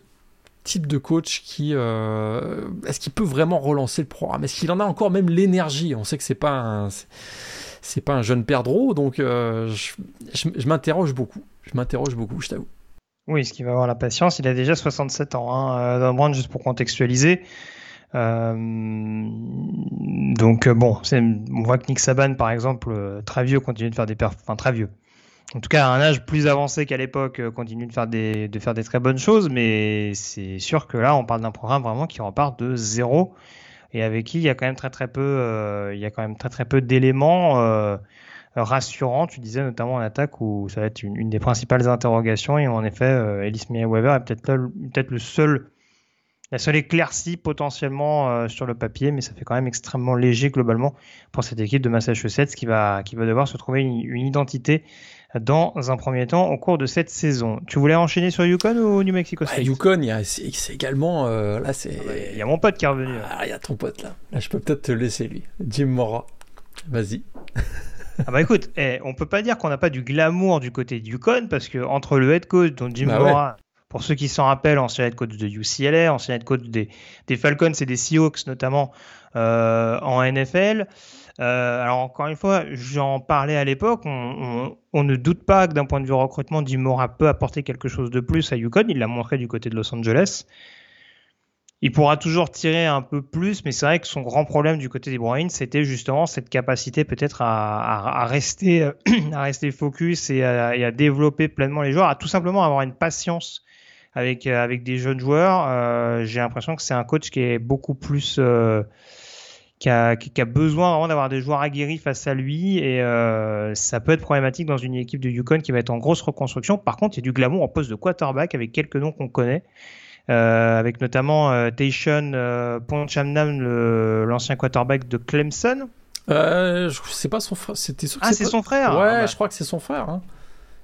type de coach qui euh, est-ce qu'il peut vraiment relancer le programme? Est-ce qu'il en a encore même l'énergie? On sait que c'est pas un c'est pas un jeune perdreau, donc euh, je, m'interroge beaucoup. Je m'interroge beaucoup, je t'avoue. Oui, est-ce qu'il va avoir la patience Il a déjà 67 ans, hein, euh, Brand, juste pour contextualiser. donc bon, on voit que Nick Saban, par exemple, très vieux, continue de faire des perfs, enfin très vieux en tout cas à un âge plus avancé qu'à l'époque, euh, continue de faire des de faire des très bonnes choses, mais c'est sûr que là on parle d'un programme vraiment qui repart de zéro et avec qui il y a quand même très très peu euh, il y a quand même très très peu d'éléments euh, rassurants. Tu disais notamment en attaque où ça va être une, des principales interrogations et en effet euh, Ellis Weber est peut-être peut-être le seul la seule éclaircie potentiellement sur le papier, mais ça fait quand même extrêmement léger globalement pour cette équipe de Massachusetts qui va, qui va devoir se trouver une identité dans un premier temps au cours de cette saison. Tu voulais enchaîner sur Yukon ou New Mexico State? Yukon, c'est également euh, là c'est. Ah bah, il y a mon pote qui est revenu. Ah, il y a ton pote là. Là, je peux peut-être te laisser lui. Jim Mora. Vas-y. ah bah écoute, eh, on peut pas dire qu'on n'a pas du glamour du côté de Yukon parce que entre le head coach dont Jim bah Mora, pour ceux qui s'en rappellent, ancien head coach de UCLA, ancien head coach des, des Falcons et des Seahawks notamment euh, en NFL. Euh, alors encore une fois, j'en parlais à l'époque, on, ne doute pas que d'un point de vue recrutement, Jim Mora peut apporter quelque chose de plus à Yukon. Il l'a montré du côté de Los Angeles. Il pourra toujours tirer un peu plus, mais c'est vrai que son grand problème du côté des Bruins, c'était justement cette capacité peut-être à, rester, [clears throat] à rester focus et à, développer pleinement les joueurs, à tout simplement avoir une patience avec, avec des jeunes joueurs. Euh, j'ai l'impression que c'est un coach qui est beaucoup plus euh, qui a, qui a besoin vraiment d'avoir des joueurs aguerris face à lui et euh, ça peut être problématique dans une équipe de Yukon qui va être en grosse reconstruction. Par contre, il y a du glamour en poste de quarterback avec quelques noms qu'on connaît. Euh, avec notamment euh, Taishon euh, Ponchamnam, l'ancien quarterback de Clemson. Euh, c'est pas son frère. C'était ah, c'est son frère. Ouais, bah. je crois que c'est son frère. Hein.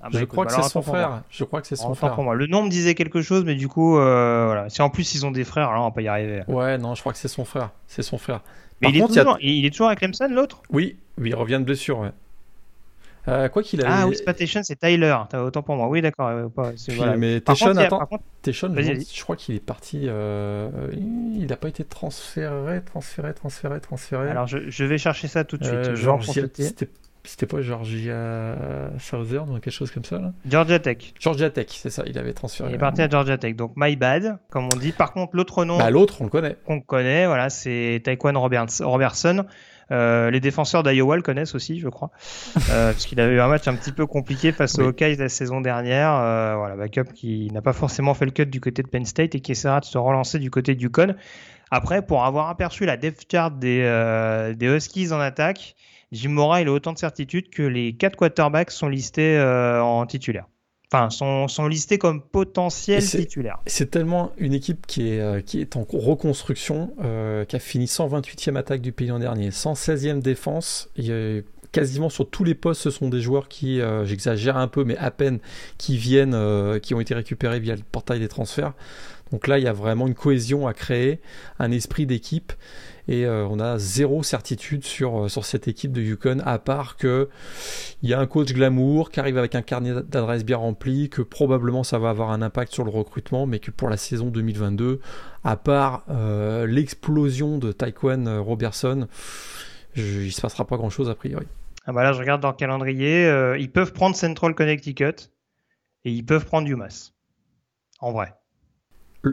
Ah bah je, crois que c'est son frère. Je crois que c'est son frère. Pour moi. Le nom me disait quelque chose, mais du coup, euh, voilà. Si en plus ils ont des frères, alors on va pas y arriver. Ouais, non, je crois que c'est son frère. C'est son frère. Mais il, est toujours, il, est toujours, à Clemson, l'autre? Oui, oui, il revient de blessure, ouais. Euh, quoi qu'il Ah oui, c'est pas Tayshon, c'est Tyler. Autant pour moi. Oui, d'accord. Voilà. Mais Tayshon, attends. je, crois qu'il est parti. Euh, il n'a pas été transféré, transféré, transféré, transféré. Alors, je, je vais chercher ça tout de suite. Euh, c'était pas Georgia Southern ou quelque chose comme ça là? Georgia Tech. Georgia Tech, c'est ça, il avait transféré. Il est parti à Georgia Tech, donc my bad, comme on dit. Par contre, l'autre nom. Bah, l'autre, on le connaît. Qu'on connaît, voilà, c'est Taekwon Robertson. Euh, les défenseurs d'Iowa le connaissent aussi, je crois, euh, [laughs] parce qu'il avait eu un match un petit peu compliqué face aux Hawkeyes la saison dernière. Euh, voilà, backup qui n'a pas forcément fait le cut du côté de Penn State et qui essaiera de se relancer du côté du Con. Après, pour avoir aperçu la depth chart des, euh, des Huskies en attaque, Jim Mora, il a autant de certitude que les quatre quarterbacks sont listés euh, en titulaire. Enfin, sont, sont listés comme potentiels titulaires. C'est tellement une équipe qui est, euh, qui est en reconstruction, euh, qui a fini 128e attaque du pays l'an dernier, 116e défense. quasiment sur tous les postes, ce sont des joueurs qui, j'exagère un peu, mais à peine, qui viennent, qui ont été récupérés via le portail des transferts. Donc là, il y a vraiment une cohésion à créer, un esprit d'équipe et euh, on a zéro certitude sur, euh, sur cette équipe de Yukon, à part que il y a un coach glamour qui arrive avec un carnet d'adresses bien rempli, que probablement ça va avoir un impact sur le recrutement, mais que pour la saison 2022, à part euh, l'explosion de Taekwon Robertson, il ne se passera pas grand chose a priori. Ah bah là, je regarde dans le calendrier, ils peuvent prendre Central Connecticut et ils peuvent prendre UMass. En vrai.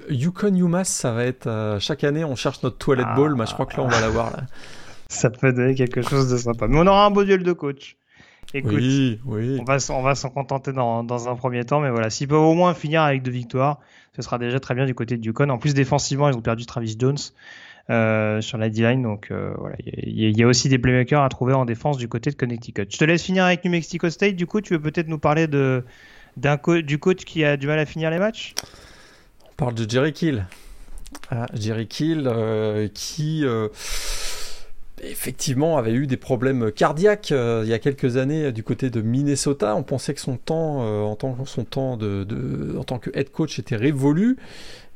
Yukon UMass, ça va être euh, chaque année on cherche notre toilette ball, mais je crois que là on va l'avoir là. [laughs] Ça peut donner quelque chose de sympa. Mais on aura un beau duel de coach. Écoute, oui, oui. On va, on va s'en contenter dans, dans, un premier temps, mais voilà, s'ils peuvent au moins finir avec deux victoires, ce sera déjà très bien du côté de Yukon. En plus, défensivement, ils ont perdu Travis Jones euh, sur la D-line, donc euh, voilà, il y, a aussi des playmakers à trouver en défense du côté de Connecticut. Je te laisse finir avec New Mexico State. Du coup, tu veux peut-être nous parler de, du coach qui a du mal à finir les matchs? Parle de Jerry Kill. Ah, Jerry Kill euh, qui euh, effectivement avait eu des problèmes cardiaques euh, il y a quelques années du côté de Minnesota. On pensait que son temps, en tant, son temps en tant que head coach était révolu.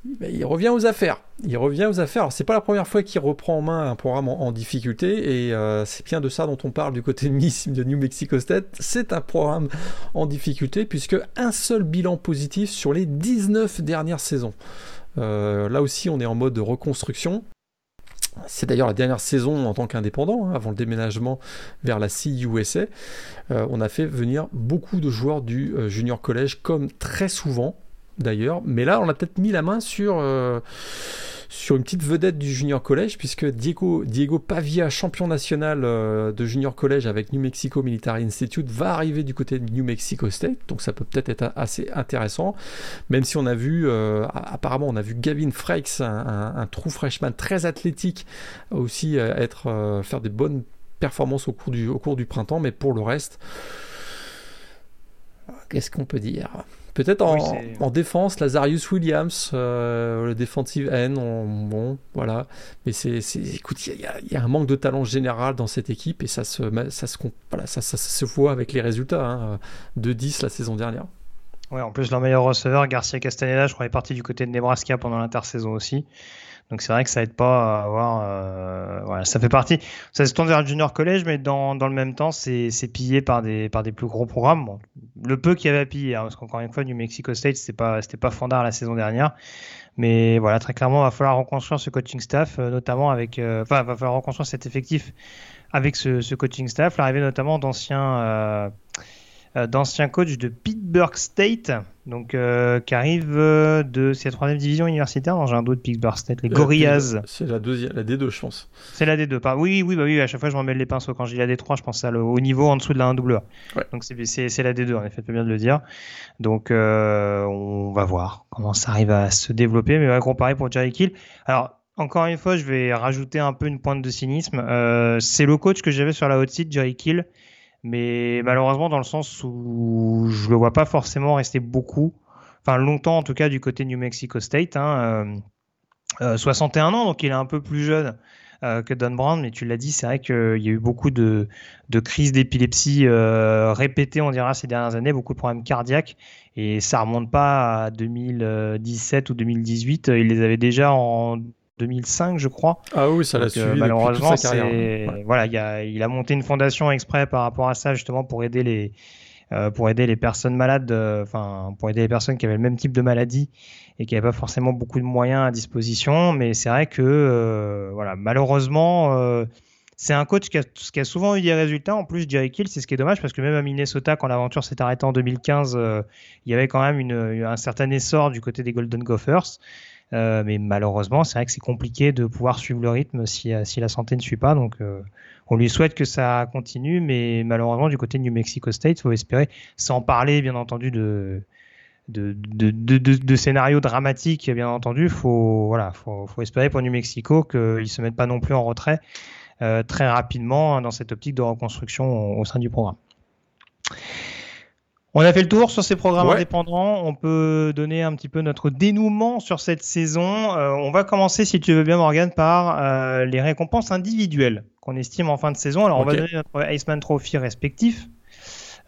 Il revient aux affaires. Il revient aux affaires. Alors, c'est pas la première fois qu'il reprend en main un programme en, difficulté, et c'est bien de ça dont on parle du côté de, de New Mexico State. C'est un programme en difficulté, puisque un seul bilan positif sur les 19 dernières saisons. Euh, là aussi, on est en mode de reconstruction. C'est d'ailleurs la dernière saison en tant qu'indépendant, hein, avant le déménagement vers la CUSA. Euh, on a fait venir beaucoup de joueurs du euh, junior collège, comme très souvent d'ailleurs. Mais là, on a peut-être mis la main sur, euh, sur une petite vedette du junior collège, puisque Diego, Diego Pavia, champion national euh, de junior collège avec New Mexico Military Institute, va arriver du côté de New Mexico State. Donc ça peut peut-être être assez intéressant. Même si on a vu, euh, apparemment, on a vu Gavin Frakes, un, true freshman très athlétique, aussi être, faire des bonnes performances au cours, du, au cours du printemps. Mais pour le reste, qu'est-ce qu'on peut dire? Peut-être en, défense, Lazarius Williams, euh, le defensive end, bon, voilà. Mais c'est, écoute, il y, a un manque de talent général dans cette équipe et ça se, ça se, voilà, ça, ça, se voit avec les résultats hein, de 10 la saison dernière. Ouais, en plus, leur meilleur receveur, Garcia Castaneda, je crois, est parti du côté de Nebraska pendant l'intersaison aussi. Donc c'est vrai que ça aide pas à avoir. Euh, voilà, ça fait partie. Ça se tourne vers le junior collège, mais dans, dans le même temps, c'est pillé par des par des plus gros programmes. Bon, le peu qu'il y avait à piller, hein, parce qu'encore une fois, New Mexico State, c'était pas c'était pas fondard la saison dernière. Mais voilà, très clairement, il va falloir reconstruire ce coaching staff, euh, notamment avec. Euh, enfin, va falloir reconstruire cet effectif avec ce, ce coaching staff. L'arrivée notamment d'anciens euh, d'ancien coach de Pittsburgh State, donc euh, qui arrive euh, de la troisième division universitaire. J'ai un doute Pittsburgh State, les Gorillas. C'est la deuxième, la D2, je pense. C'est la D2. Pas... Oui, oui, bah oui. À chaque fois, je m'en mets les pinceaux. Quand je dis la D3, je pense à le haut niveau en dessous de la 1AA. Ouais. Donc c'est la D2. En effet, tu bien de le dire. Donc on va voir comment ça arrive à se développer. Mais va comparer pour Jerry Kill. Alors encore une fois, je vais rajouter un peu une pointe de cynisme. c'est le coach que j'avais sur la haute site, Jerry Kill mais malheureusement dans le sens où je le vois pas forcément rester beaucoup, enfin longtemps en tout cas du côté New Mexico State. Hein, euh, 61 euh, ans, donc il est un peu plus jeune euh, que Don Brown, mais tu l'as dit, c'est vrai qu'il y a eu beaucoup de, de crises d'épilepsie répétées, on dira, ces dernières années, beaucoup de problèmes cardiaques, et ça remonte pas à 2017 ou 2018, il les avait déjà en 2005, je crois. Ah oui, ça l'a suivi. malheureusement, toute sa carrière. voilà, il a, il a, monté une fondation exprès par rapport à ça, justement, pour aider les, euh, pour aider les personnes malades, euh, enfin, pour aider les personnes qui avaient le même type de maladie et qui n'avaient pas forcément beaucoup de moyens à disposition. Mais c'est vrai que, euh, voilà, malheureusement, c'est un coach qui a, qui a, souvent eu des résultats. En plus, Jerry Kill, c'est ce qui est dommage parce que même à Minnesota, quand l'aventure s'est arrêtée en 2015, il y avait quand même une, un certain essor du côté des Golden Gophers. Euh, mais malheureusement, c'est vrai que c'est compliqué de pouvoir suivre le rythme si, euh, la santé ne suit pas. Donc, euh, on lui souhaite que ça continue, mais malheureusement, du côté de New Mexico State, il faut espérer, sans parler bien entendu de, de, de, de, scénarios dramatiques, bien entendu, faut, voilà, faut, espérer pour New Mexico qu'ils ne se mettent pas non plus en retrait très rapidement dans cette optique de reconstruction au sein du programme. On a fait le tour sur ces programmes indépendants. On peut donner un petit peu notre dénouement sur cette saison. Euh, on va commencer, si tu veux bien, Morgan, par euh, les récompenses individuelles qu'on estime en fin de saison. Alors, on va donner notre Iceman Trophy respectif.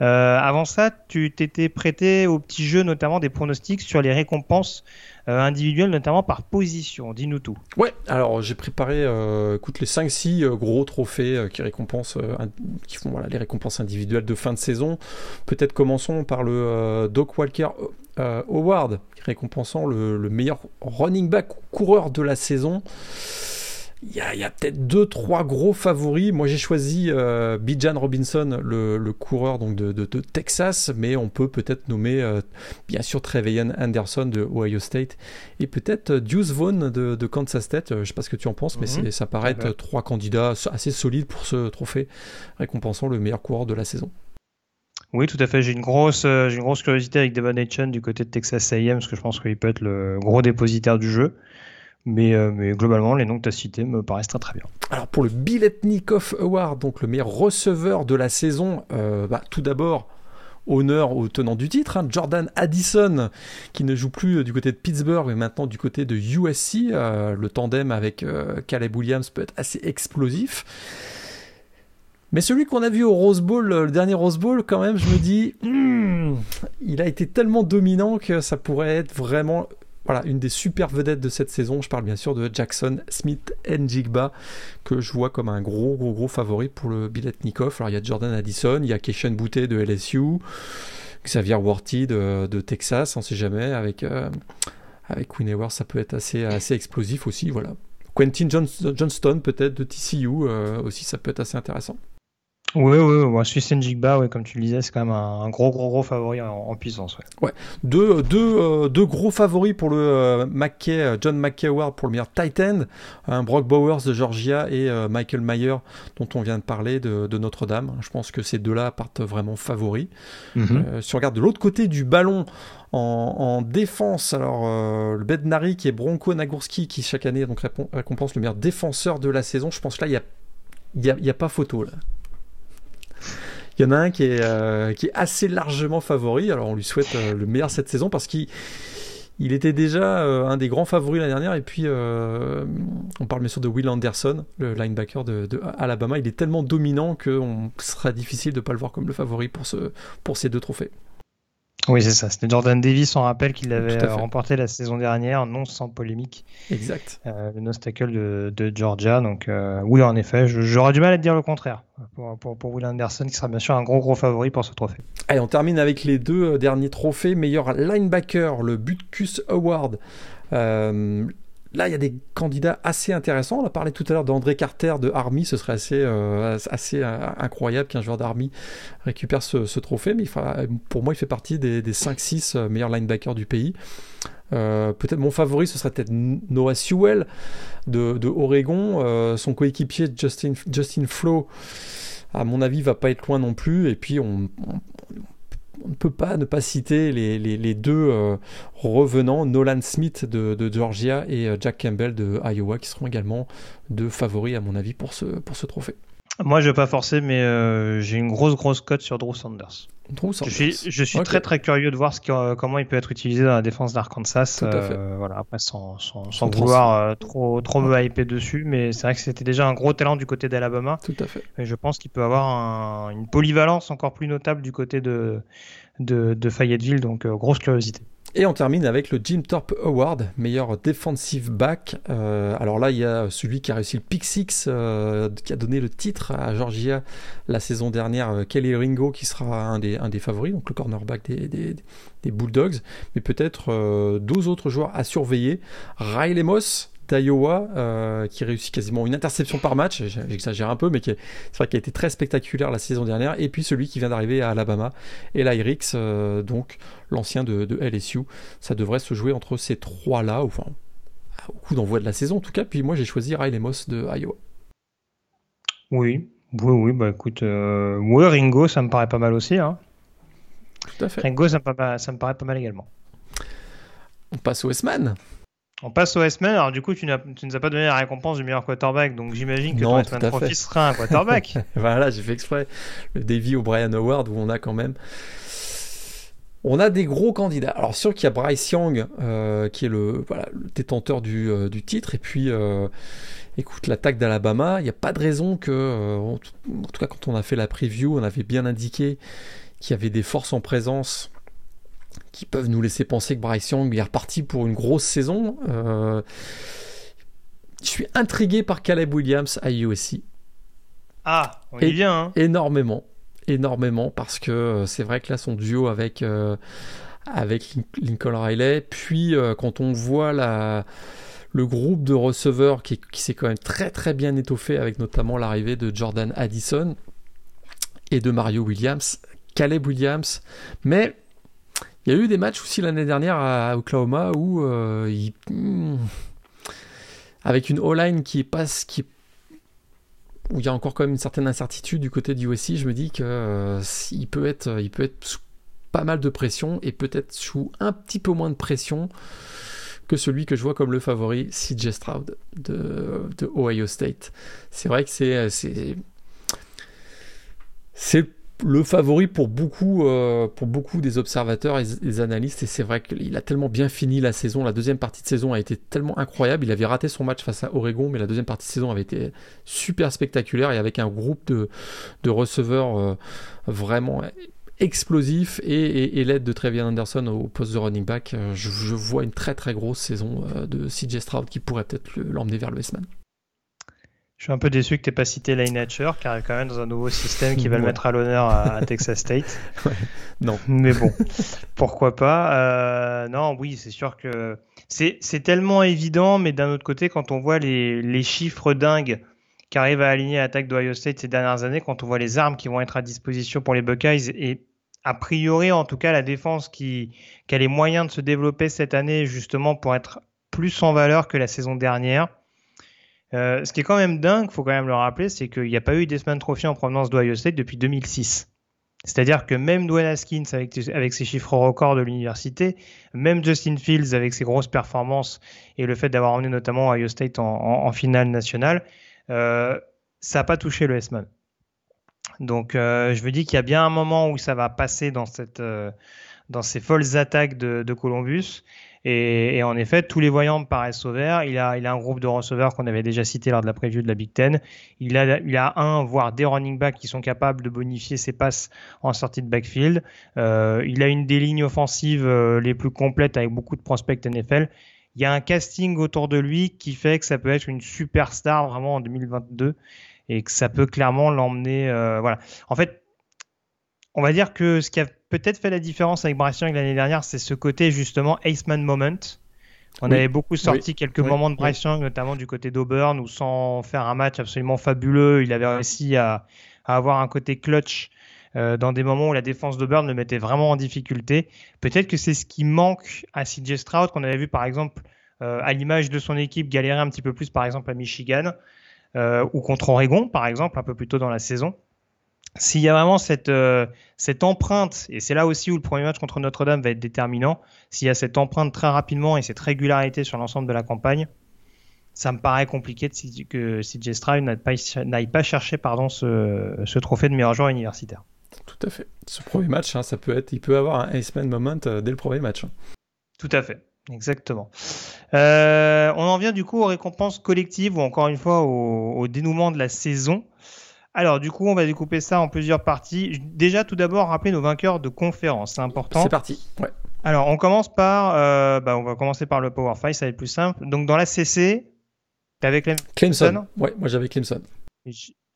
Euh, avant ça, tu t'étais prêté au petit jeu, notamment des pronostics sur les récompenses euh, individuelles, notamment par position. Dis-nous tout. Ouais, alors j'ai préparé euh, écoute, les 5-6 gros trophées qui récompensent, qui font voilà, les récompenses individuelles de fin de saison. Peut-être commençons par le Doc Walker Award, récompensant le, le, meilleur running back coureur de la saison il y a, peut-être deux, trois gros favoris. Moi, j'ai choisi euh, Bijan Robinson, le, coureur donc de, Texas, mais on peut peut-être nommer euh, bien sûr Trevelyan Anderson de Ohio State et peut-être euh, Deuce Vaughn de, Kansas State. Je ne sais pas ce que tu en penses, mais mhm. ça paraît être trois candidats assez solides pour ce trophée récompensant le meilleur coureur de la saison. Oui, tout à fait. J'ai une grosse, une grosse curiosité avec Devon Hitchen du côté de Texas A&M parce que je pense qu'il peut être le gros dépositaire du jeu. Euh, mais, globalement, les noms que tu as cités me paraissent très très bien. Alors pour le Biletnikov Award, donc le meilleur receveur de la saison, euh, bah, tout d'abord, honneur au tenant du titre, hein, Jordan Addison, qui ne joue plus euh, du côté de Pittsburgh, mais maintenant du côté de USC. le tandem avec Caleb Williams peut être assez explosif. Mais celui qu'on a vu au Rose Bowl, le dernier Rose Bowl, quand même, je me dis, hmm, il a été tellement dominant que ça pourrait être vraiment voilà, une des super vedettes de cette saison. Je parle bien sûr de Jackson Smith Njigba, que je vois comme un gros, gros, gros favori pour le Biletnikov. Alors, il y a Jordan Addison, il y a Keishan Boutte de LSU, Xavier Worthy de, Texas, on ne sait jamais. Avec, euh, avec ça peut être assez, assez explosif aussi. Voilà. Quentin Johnston, peut-être de TCU, euh, aussi, ça peut être assez intéressant. Oui, oui, oui. Swiss Jigba, ouais, comme tu le disais, c'est quand même un, gros, gros, gros favori en, puissance. Ouais. ouais. Deux, deux, euh, deux, gros favoris pour le euh, McKay, John McKay Award pour le meilleur Titan, un Brock Bowers de Georgia et euh, Michael Mayer dont on vient de parler de, Notre-Dame. Je pense que ces deux-là partent vraiment favoris. Mhm. si on regarde de l'autre côté du ballon, en, défense, alors le Bednari qui est Bronco Nagurski qui chaque année donc récompense le meilleur défenseur de la saison. Je pense que là il n'y a, y a pas photo là. Il y en a un qui est, euh, qui est assez largement favori. Alors on lui souhaite euh, le meilleur cette saison parce qu'il il était déjà euh, un des grands favoris l'année dernière. Et puis on parle bien sûr de Will Anderson, le linebacker de, de Alabama. Il est tellement dominant qu'on sera difficile de ne pas le voir comme le favori pour ces deux trophées. Oui, c'est ça. C'était Jordan Davis, on rappelle qu'il avait remporté la saison dernière, non sans polémique. Exact. Euh, le Nostacle de, de, Georgia. Donc, euh, oui, en effet, j'aurais du mal à te dire le contraire pour, pour, pour, Will Anderson, qui sera bien sûr un gros, gros favori pour ce trophée. Allez, on termine avec les deux euh, derniers trophées. Meilleur linebacker, le Butkus Award. Euh, Là, il y a des candidats assez intéressants. On a parlé tout à l'heure d'André Carter de Army. Ce serait assez, euh, euh, incroyable qu'un joueur d'Army récupère ce, trophée. Mais pour moi, il fait partie des, 5-6 euh, meilleurs linebackers du pays. peut-être mon favori, ce serait peut-être Noah Sewell de, Oregon. son coéquipier Justin, Flo, à mon avis, va pas être loin non plus. Et puis, on ne peut pas ne pas citer les, deux euh, revenants, Nolan Smith de, Georgia et euh, Jack Campbell de Iowa, qui seront également deux favoris à mon avis pour ce trophée. Moi, je vais pas forcer, mais euh, j'ai une grosse, grosse cote sur Drew Sanders. Drew Sanders. Je suis, très, très curieux de voir ce comment il peut être utilisé dans la défense d'Arkansas. voilà, après, sans, sans, vouloir trop, trop me hyper dessus, mais c'est vrai que c'était déjà un gros talent du côté d'Alabama. Tout à fait. Et je pense qu'il peut avoir une polyvalence encore plus notable du côté de, de, Fayetteville, donc euh, grosse curiosité. Et on termine avec le Jim Thorpe Award, meilleur defensive back. Euh, alors là, il y a celui qui a réussi le pick six, euh, qui a donné le titre à Georgia la saison dernière, Kelly Ringo, qui sera un des, favoris, donc le cornerback des, des, Bulldogs. Mais peut-être deux autres joueurs à surveiller. Riley Moss, d'Iowa euh, qui réussit quasiment une interception par match, j'exagère un peu, mais c'est vrai qu'il a été très spectaculaire la saison dernière. Et puis celui qui vient d'arriver à Alabama, Eli Ricks, euh, donc l'ancien de, LSU. Ça devrait se jouer entre ces trois-là, enfin au coup d'envoi de la saison en tout cas. Puis moi j'ai choisi Riley Moss de Iowa. Oui, oui, oui, bah écoute, euh, Ringo, ça me paraît pas mal aussi. Hein. Tout à fait. Ringo, ça me, ça me paraît pas mal également. On passe au S-Man. On passe au S-Man. Alors, du coup, tu, tu nous as pas donné la récompense du meilleur quarterback. Donc, j'imagine que ton S-Man Trophy sera un quarterback. [laughs] voilà, j'ai fait exprès. Le Davy O'Brien Award où on a quand même. On a des gros candidats. Alors sûr qu'il y a Bryce Young euh, qui est le, voilà, le détenteur du, euh, du, titre. Et puis, euh, écoute, l'attaque d'Alabama, il n'y a pas de raison que, en tout cas quand on a fait la preview, on avait bien indiqué qu'il y avait des forces en présence qui peuvent nous laisser penser que Bryce Young est reparti pour une grosse saison. je suis intrigué par Caleb Williams à USC. Ah, on y vient. Hein. Énormément énormément parce que euh, c'est vrai que là son duo avec euh, avec Lincoln Riley puis euh, quand on voit la le groupe de receveurs qui, qui s'est quand même très très bien étoffé avec notamment l'arrivée de Jordan Addison et de Mario Williams, Caleb Williams, mais il y a eu des matchs aussi l'année dernière à Oklahoma où il, hmm, avec une O-line qui est pas qui où il y a encore quand même une certaine incertitude du côté du USC, je me dis que euh, il peut être, il peut être sous pas mal de pression et peut-être sous un petit peu moins de pression que celui que je vois comme le favori, CJ Stroud de, de Ohio State. C'est vrai que c'est c'est le favori pour beaucoup, euh, pour beaucoup des observateurs et des analystes. Et c'est vrai qu'il a tellement bien fini la saison. La deuxième partie de saison a été tellement incroyable. Il avait raté son match face à Oregon, mais la deuxième partie de saison avait été super spectaculaire et avec un groupe de, de receveurs euh, vraiment explosif et, l'aide de Trevian Anderson au poste de running back, euh, je, je vois une très très grosse saison de CJ Stroud qui pourrait peut-être l'emmener vers le S-Man. Je suis un peu déçu que tu n'aies pas cité Nature, car il est quand même dans un nouveau système qui va le mettre à l'honneur à, Texas State. [laughs] Non. Mais bon, pourquoi pas. Euh, non, oui, c'est sûr que c'est tellement évident, mais d'un autre côté, quand on voit les, les chiffres dingues qui arrivent à aligner l'attaque d'Ohio State ces dernières années, quand on voit les armes qui vont être à disposition pour les Buckeyes et a priori, en tout cas, la défense qui, qui a les moyens de se développer cette année justement pour être plus en valeur que la saison dernière euh, ce qui est quand même dingue, faut quand même le rappeler, c'est qu'il n'y a pas eu Desmond Trophy en provenance d'Ohio State depuis 2006. C'est-à-dire que même Dwayne Haskins avec, ses chiffres records de l'université, même Justin Fields avec ses grosses performances et le fait d'avoir emmené notamment Ohio State en, finale nationale, euh, ça n'a pas touché le S-Man. Donc euh, je me dis qu'il y a bien un moment où ça va passer dans, cette, dans ces folles attaques de Columbus. Et, en effet, tous les voyants paraissent au vert. Il a, il a un groupe de receveurs qu'on avait déjà cité lors de la preview de la Big Ten. Il a, il a un, voire des running backs qui sont capables de bonifier ses passes en sortie de backfield. Euh, il a une des lignes offensives euh, les plus complètes avec beaucoup de prospects NFL. Il y a un casting autour de lui qui fait que ça peut être une superstar vraiment en 2022 et que ça peut clairement l'emmener. Euh, voilà. En fait, on va dire que ce qui a peut-être fait la différence avec Bryce Young l'année dernière, c'est ce côté justement Aceman Moment. On avait beaucoup sorti quelques moments de Bryce Young, notamment du côté d'Auburn, où sans faire un match absolument fabuleux, il avait réussi à, avoir un côté clutch euh, dans des moments où la défense d'Auburn le mettait vraiment en difficulté. Peut-être que c'est ce qui manque à CJ Stroud, qu'on avait vu par exemple euh, à l'image de son équipe galérer un petit peu plus par exemple à Michigan, euh, ou contre Oregon par exemple, un peu plus tôt dans la saison s'il y a vraiment cette, euh, cette empreinte, et c'est là aussi où le premier match contre Notre-Dame va être déterminant, s'il y a cette empreinte très rapidement et cette régularité sur l'ensemble de la campagne, ça me paraît compliqué de, que CJ Stroud n'aille pas, chercher pardon, ce, ce, trophée de meilleur joueur universitaire. Tout à fait. Ce premier match, hein, ça peut être, il peut avoir un Ace-Man moment euh, dès le premier match. Hein. Tout à fait. Exactement. Euh, on en vient du coup aux récompenses collectives ou encore une fois au, au dénouement de la saison. Alors, du coup, on va découper ça en plusieurs parties. Déjà, tout d'abord, rappeler nos vainqueurs de conférence. C'est important. C'est parti. Ouais. Alors, on commence par. Euh, bah, on va commencer par le Power 5, ça va être plus simple. Donc, dans la CC, t'avais Clemson. Clemson. Ouais, moi j'avais Clemson.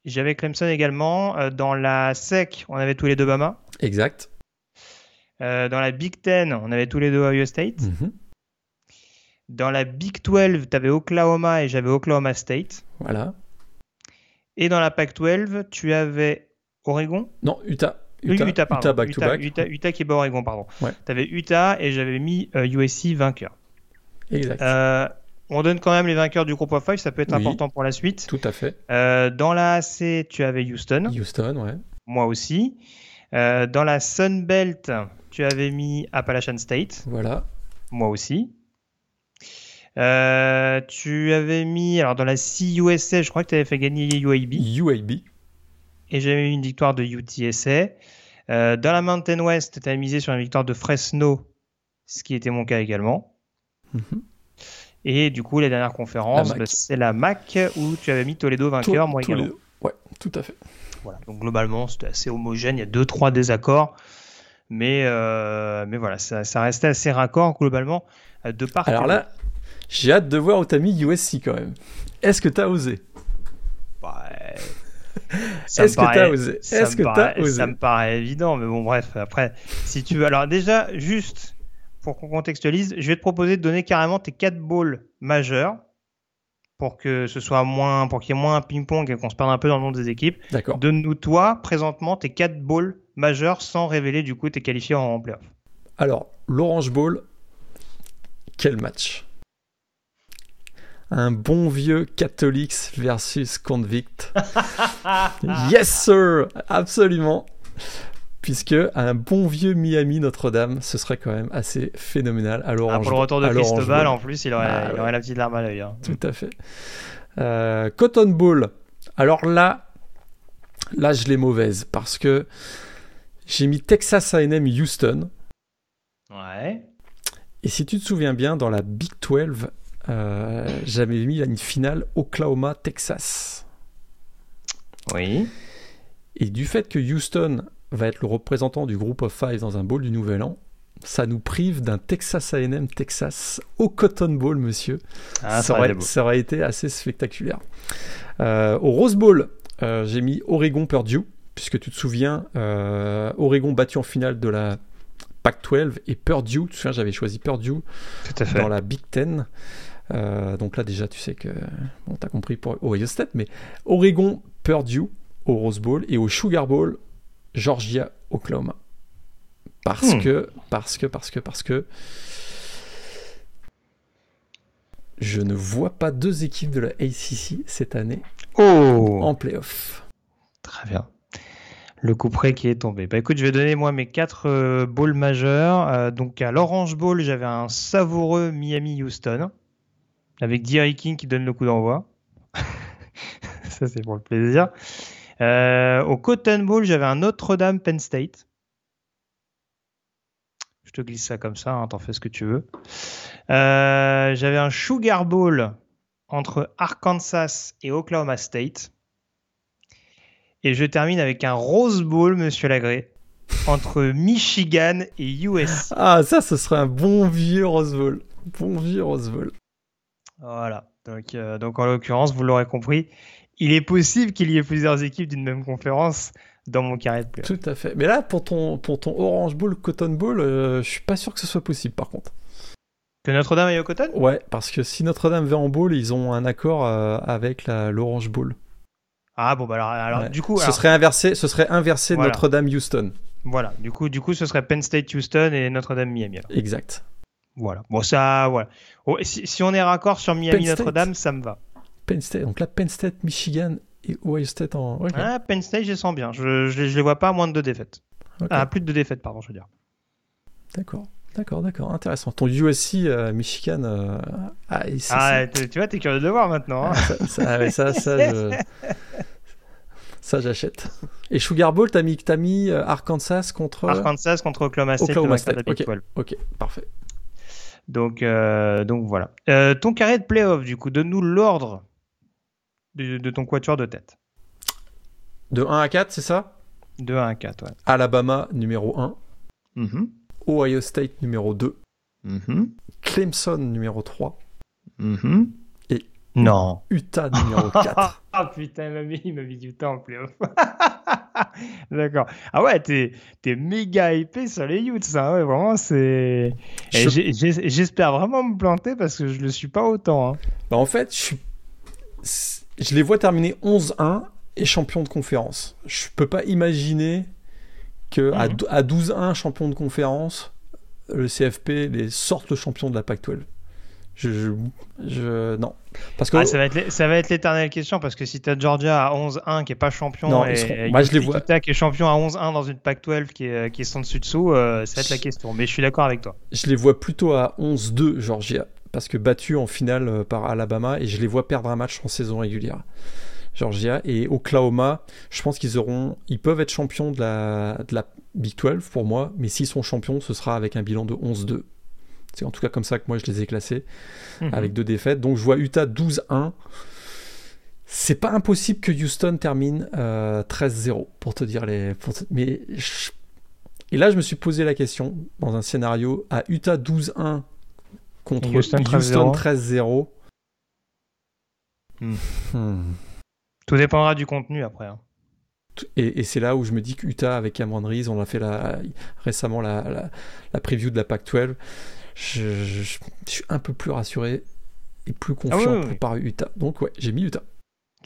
J'avais Clemson également. Euh, dans la SEC, on avait tous les deux Bama. Exact. Euh, dans la Big Ten, on avait tous les deux Ohio State. Mhm. Dans la Big 12, tu avais Oklahoma et j'avais Oklahoma State. Voilà. Et dans la Pac-12, tu avais Oregon? Non, Utah. Utah, Utah, pardon. Utah back to back. Utah, qui est Oregon, pardon. Tu avais Utah et j'avais mis USC euh, vainqueur. Exact. Euh, on donne quand même les vainqueurs du groupe of five, ça peut être important pour la suite. Tout à fait. Euh, dans la AC, tu avais Houston. Houston, ouais. Moi aussi. dans la Sun Belt, tu avais mis Appalachian State. Voilà. Moi aussi. Euh, tu avais mis, alors dans la CUSA, je crois que tu avais fait gagner UAB. UAB. Et j'avais eu une victoire de UTSA. Euh, dans la Mountain West, tu as misé sur une victoire de Fresno, ce qui était mon cas également. Mhm. Et du coup, La MAC. bah, c'est la MAC où tu avais mis Toledo vainqueur, moi également. deux. Ouais, tout à fait. Voilà. Donc globalement, c'était assez homogène. Il y a deux, trois désaccords. Mais, euh, mais voilà, ça, ça restait assez raccord globalement de part. Alors là, j'ai hâte de voir où t'as mis USC quand même. Est-ce que t'as osé? [laughs] Est-ce que t'as osé? Est-ce que t'as osé? Ça me paraît évident, mais bon, bref, après, si tu veux. Alors, déjà, juste pour qu'on contextualise, je vais te proposer de donner carrément tes 4 balls majeurs pour que ce soit moins, pour qu'il y ait moins un ping-pong et qu'on se perde un peu dans le nom des équipes. D'accord. Donne-nous, toi, présentement, tes 4 balls majeurs sans révéler, du coup, tes qualifiés en playoff. Alors, l'Orange Bowl, quel match? Un bon vieux Catholics versus Convict. [laughs] yes, sir Absolument Puisque un bon vieux Miami Notre-Dame, ce serait quand même assez phénoménal à Ah, pour le retour de Cristobal, en plus, il aurait, Ah, il ouais. aurait la petite larme à l'œil. hein. Tout à fait. Euh, Cotton Bowl. Alors là, là je l'ai mauvaise parce que j'ai mis Texas A&M Houston. Ouais. Et si tu te souviens bien, dans la Big 12, euh, j'avais mis une finale Oklahoma-Texas. Oui. Et du fait que Houston va être le représentant du groupe of five dans un bowl du Nouvel An, ça nous prive d'un Texas A&M Texas au Cotton Bowl, monsieur. Ah, ça, aurait été beau. ça aurait été assez spectaculaire. Euh, au Rose Bowl, euh, j'ai mis Oregon Purdue, puisque tu te souviens, euh, Oregon battu en finale de la Pac-12 et Purdue, tu te souviens, j'avais choisi Purdue Tout à fait. dans la Big Ten. Euh, donc là déjà tu sais que bon t'as compris pour Ohio State mais Oregon Purdue au Rose Bowl et au Sugar Bowl Georgia Oklahoma parce Hmm. que parce que parce que parce que je ne vois pas deux équipes de la ACC cette année Oh en playoff. Très bien. Le coup près qui est tombé. Bah écoute, je vais donner moi mes quatre euh, balls majeurs. Euh, donc à l'Orange Bowl, j'avais un savoureux Miami-Houston avec Derry King qui donne le coup d'envoi. [laughs] Ça c'est pour le plaisir. Euh, au Cotton Bowl, j'avais un Notre-Dame Penn State. Je te glisse ça comme ça, hein, t'en fais ce que tu veux. Euh, j'avais un Sugar Bowl entre Arkansas et Oklahoma State. Et je termine avec un Rose Bowl, monsieur Lagré, entre Michigan et US. Ah ça ce serait un bon vieux Rose Bowl. Bon vieux Rose Bowl. Voilà. Donc, euh, donc en l'occurrence, vous l'aurez compris, il est possible qu'il y ait plusieurs équipes d'une même conférence dans mon carré de playoff. Tout à fait. Mais là pour ton pour ton Orange Bowl Cotton Bowl, euh, je suis pas sûr que ce soit possible par contre. Que Notre-Dame aille au Cotton? Ouais, parce que si Notre-Dame va en bowl, ils ont un accord euh, avec l'Orange Bowl. Ah bon, bah alors, alors Ouais. du coup, ce alors, serait inversé, ce serait inversé Voilà. Notre-Dame Houston. voilà, du coup, du coup, ce serait Penn State Houston et Notre-Dame Miami. alors. Exact. Voilà. Bon, ça, voilà. Oh, si, si on est raccord sur Miami. Notre-Dame, ça me va. Penn State. Donc là, Penn State, Michigan et Ohio State en. ok. Ah, Penn State, je les sens bien. Je, je, les- je les vois pas à moins de deux défaites. Ok. Ah, plus de deux défaites, pardon, je veux dire. D'accord, d'accord, d'accord. Intéressant. Ton USC euh, Michigan. euh, ah, Ah, tu vois, t'es curieux de le voir maintenant. hein. c'est- ça, ça, ça, ça, je- ça, j'achète. Et Sugar Bowl, t'as mis, mis euh, Arkansas contre. Arkansas contre Oklahoma State, Oklahoma State, Big 12. Ok, parfait. Donc, euh, donc voilà. Euh, ton carré de playoff, du coup, donne-nous l'ordre de, de ton quatuor de tête. De 1 à 4, c'est ça? De 1 à 4, ouais. Alabama numéro 1, Mhm. Ohio State numéro 2, Mhm. Clemson numéro 3, Mhm. Et- Non. Utah numéro 4. [laughs] Ah putain, il m'a mis, il m'a mis du temps en playoff. [laughs] [laughs] D'accord. Ah ouais, t'es, t'es méga hypé sur les Utes, ça. Ouais, vraiment, c'est. Je- J'espère vraiment me planter parce que je le suis pas autant. hein. Bah, en fait, je, les vois terminer 11-1 et champion de conférence. Je peux pas imaginer que à Mhm. dou- à 12-1 champion de conférence, le CFP les sorte le champion de la Pac-12. Je, je, je- non, parce que Ah, ça va être, l'é- ça va être l'éternelle question parce que si t'as Georgia à 11-1 qui est pas champion Non, et, seront- et moi, je les Utah vois- qui est champion à 11-1 dans une Pac-12 qui est, qui est sans dessus dessous, euh, ça va être la question. Mais je suis d'accord avec toi. je les vois plutôt à 11-2 Georgia parce que battu en finale euh, par Alabama et je les vois perdre un match en saison régulière. Georgia et Oklahoma, je pense qu'ils auront, ils peuvent être champions de la, de la, Big 12 pour moi, mais s'ils sont champions, ce sera avec un bilan de 11-2. C'est en tout cas comme ça que moi je les ai classés, mhm. avec deux défaites. Donc je vois Utah 12-1. C'est pas impossible que Houston termine 13-0, euh, pour te dire les. Mais Et là, je me suis posé la question, dans un scénario, à Utah 12-1 contre Houston 13-0. Hmm. Hmm. Tout dépendra du contenu après. Hein. Et, c'est là où je me dis que Utah avec Cameron Reese, on a fait la, récemment la, la, preview de la PAC-12. Je, suis un peu plus rassuré et plus ah confiant par Utah. Donc ouais, j'ai mis Utah.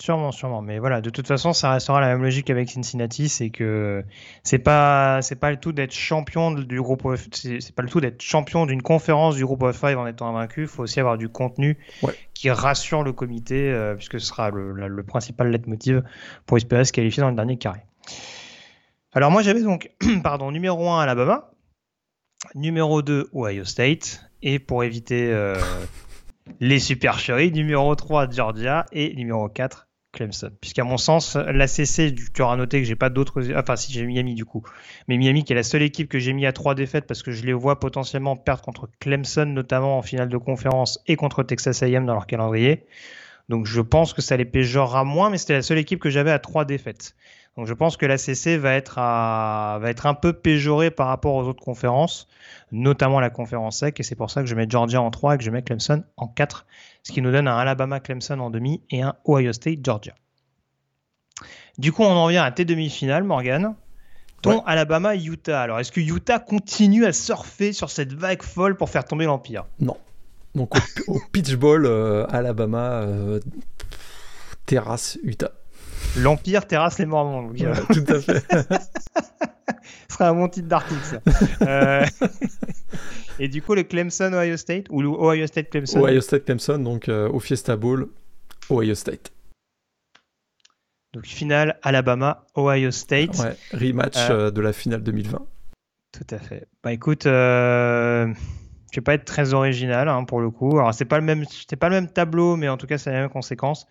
Sûrement, sûrement. Mais voilà, de toute façon, ça restera la même logique avec Cincinnati, c'est que c'est pas c'est pas le tout d'être champion du groupe c'est pas le tout d'être champion d'une conférence du groupe of five en étant invaincu. Il faut aussi avoir du contenu qui rassure le comité, euh, puisque ce sera le, le, principal leitmotiv pour espérer se qualifier dans le dernier carré. Alors moi j'avais donc [clears throat] pardon numéro 1 Alabama, numéro 2 Ohio State et pour éviter euh, [laughs] les super chéris, numéro 3 Georgia et numéro 4 Clemson. Puisqu'à mon sens, l'ACC, tu auras noté que j'ai pas d'autres. Enfin, si j'ai Miami du coup. Mais Miami qui est la seule équipe que j'ai mis à trois défaites parce que je les vois potentiellement perdre contre Clemson, notamment en finale de conférence, et contre Texas AM dans leur calendrier. Donc je pense que ça les péjorera moins, mais c'était la seule équipe que j'avais à trois défaites. Donc je pense que va être va être un peu péjoré par rapport aux autres conférences, notamment la conférence SEC, et c'est pour ça que je mets Georgia en 3 et que je mets Clemson en 4 ce qui nous donne un Alabama-Clemson en demi et un Ohio State-Georgia. Du coup, on en vient à tes demi-finales, Morgan. Ton Alabama-Utah. Alors, est-ce que Utah continue à surfer sur cette vague folle pour faire tomber l'Empire? Non. Donc, au, pitch ball, euh, Alabama euh, terrasse Utah. L'Empire terrasse les Mormons. tout à fait. [laughs] Ce sera un bon titre d'article, euh, [laughs] et du coup, le Clemson Ohio State ou le Ohio State Clemson? Ohio State Clemson, donc euh, au Fiesta Bowl, Ohio State. Donc finale Alabama Ohio State. Ouais, rematch euh, de la finale 2020. Tout à fait. Bah écoute, je vais pas être très original hein, pour le coup. Alors c'est pas le même, c'est pas le même tableau, mais en tout cas c'est la même conséquence.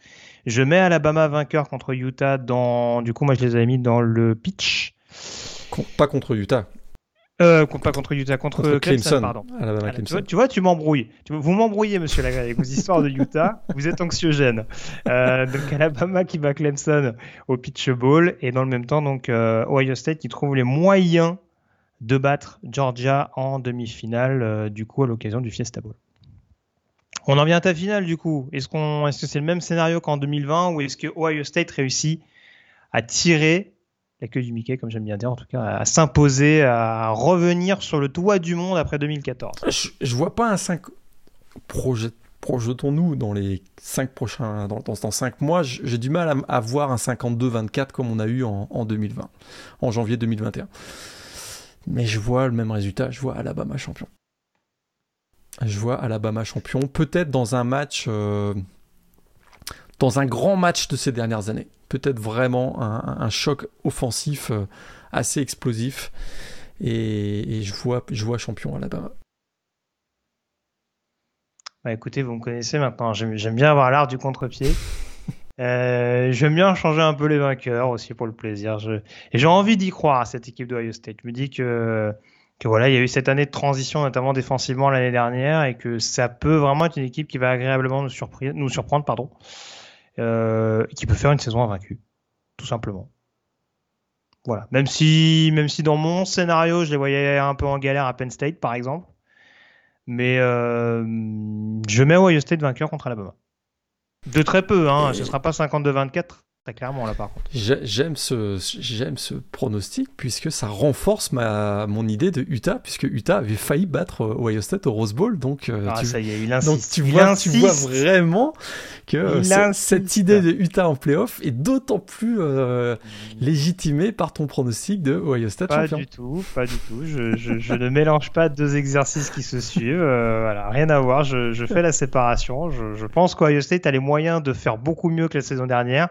Je mets Alabama vainqueur contre Utah dans. Du coup, moi je les avais mis dans le pitch. Pas contre Utah. Euh, pas contre Utah, contre, Clemson, pardon. Tu, vois, tu, m'embrouilles. Vous m'embrouillez, monsieur Lagré, avec vos histoires de Utah. vous êtes anxiogène. Euh, donc Alabama qui bat Clemson au Pitch Bowl et dans le même temps, donc euh, Ohio State qui trouve les moyens de battre Georgia en demi-finale, euh, du coup, à l'occasion du Fiesta Bowl. On en vient à ta finale, du coup. Est-ce que c'est le même scénario qu'en 2020 ou est-ce que Ohio State réussit à tirer la queue du Mickey, comme j'aime bien dire, en tout cas, à s'imposer, à revenir sur le toit du monde après 2014. Je, je vois pas un 5 projet. Projetons-nous dans les 5 prochains, dans, dans, 5 mois, j'ai du mal à, voir un 52-24 comme on a eu en, 2020, en janvier 2021. Mais je vois le même résultat, je vois Alabama champion. Je vois Alabama champion, peut-être dans un match, euh, dans un grand match de ces dernières années peut-être vraiment un, choc offensif euh, assez explosif. Et, je, vois, je vois champion Alabama. Bah écoutez, vous me connaissez maintenant. J'aime bien avoir l'art du contre-pied. [laughs] Euh, j'aime bien changer un peu les vainqueurs aussi pour le plaisir. Et j'ai envie d'y croire à cette équipe d'Ohio State. Je me dis que, que voilà, il y a eu cette année de transition, notamment défensivement l'année dernière, et que ça peut vraiment être une équipe qui va agréablement nous, nous surprendre. Pardon. Euh, qui peut faire une saison invaincue, tout simplement. Voilà. Même si, même si dans mon scénario, je les voyais un peu en galère à Penn State, par exemple. Mais euh, je mets Ohio State vainqueur contre Alabama. De très peu, hein. ce ne sera pas 52-24 clairement là par contre. J'aime ce, j'aime ce pronostic puisque ça renforce ma, mon idée de Utah, puisque Utah avait failli battre euh, Ohio State au Rose Bowl. Donc, euh, ah, tu, ça y est, il donc tu, vois, tu vois vraiment que cette idée de Utah en playoff est d'autant plus euh, légitimée par ton pronostic de Ohio State pas champion. du tout, pas du tout. Je, je, ne mélange pas deux exercices qui se suivent. voilà, rien à voir. Je, je fais la séparation. Je, pense qu'Ohio State a les moyens de faire beaucoup mieux que la saison dernière.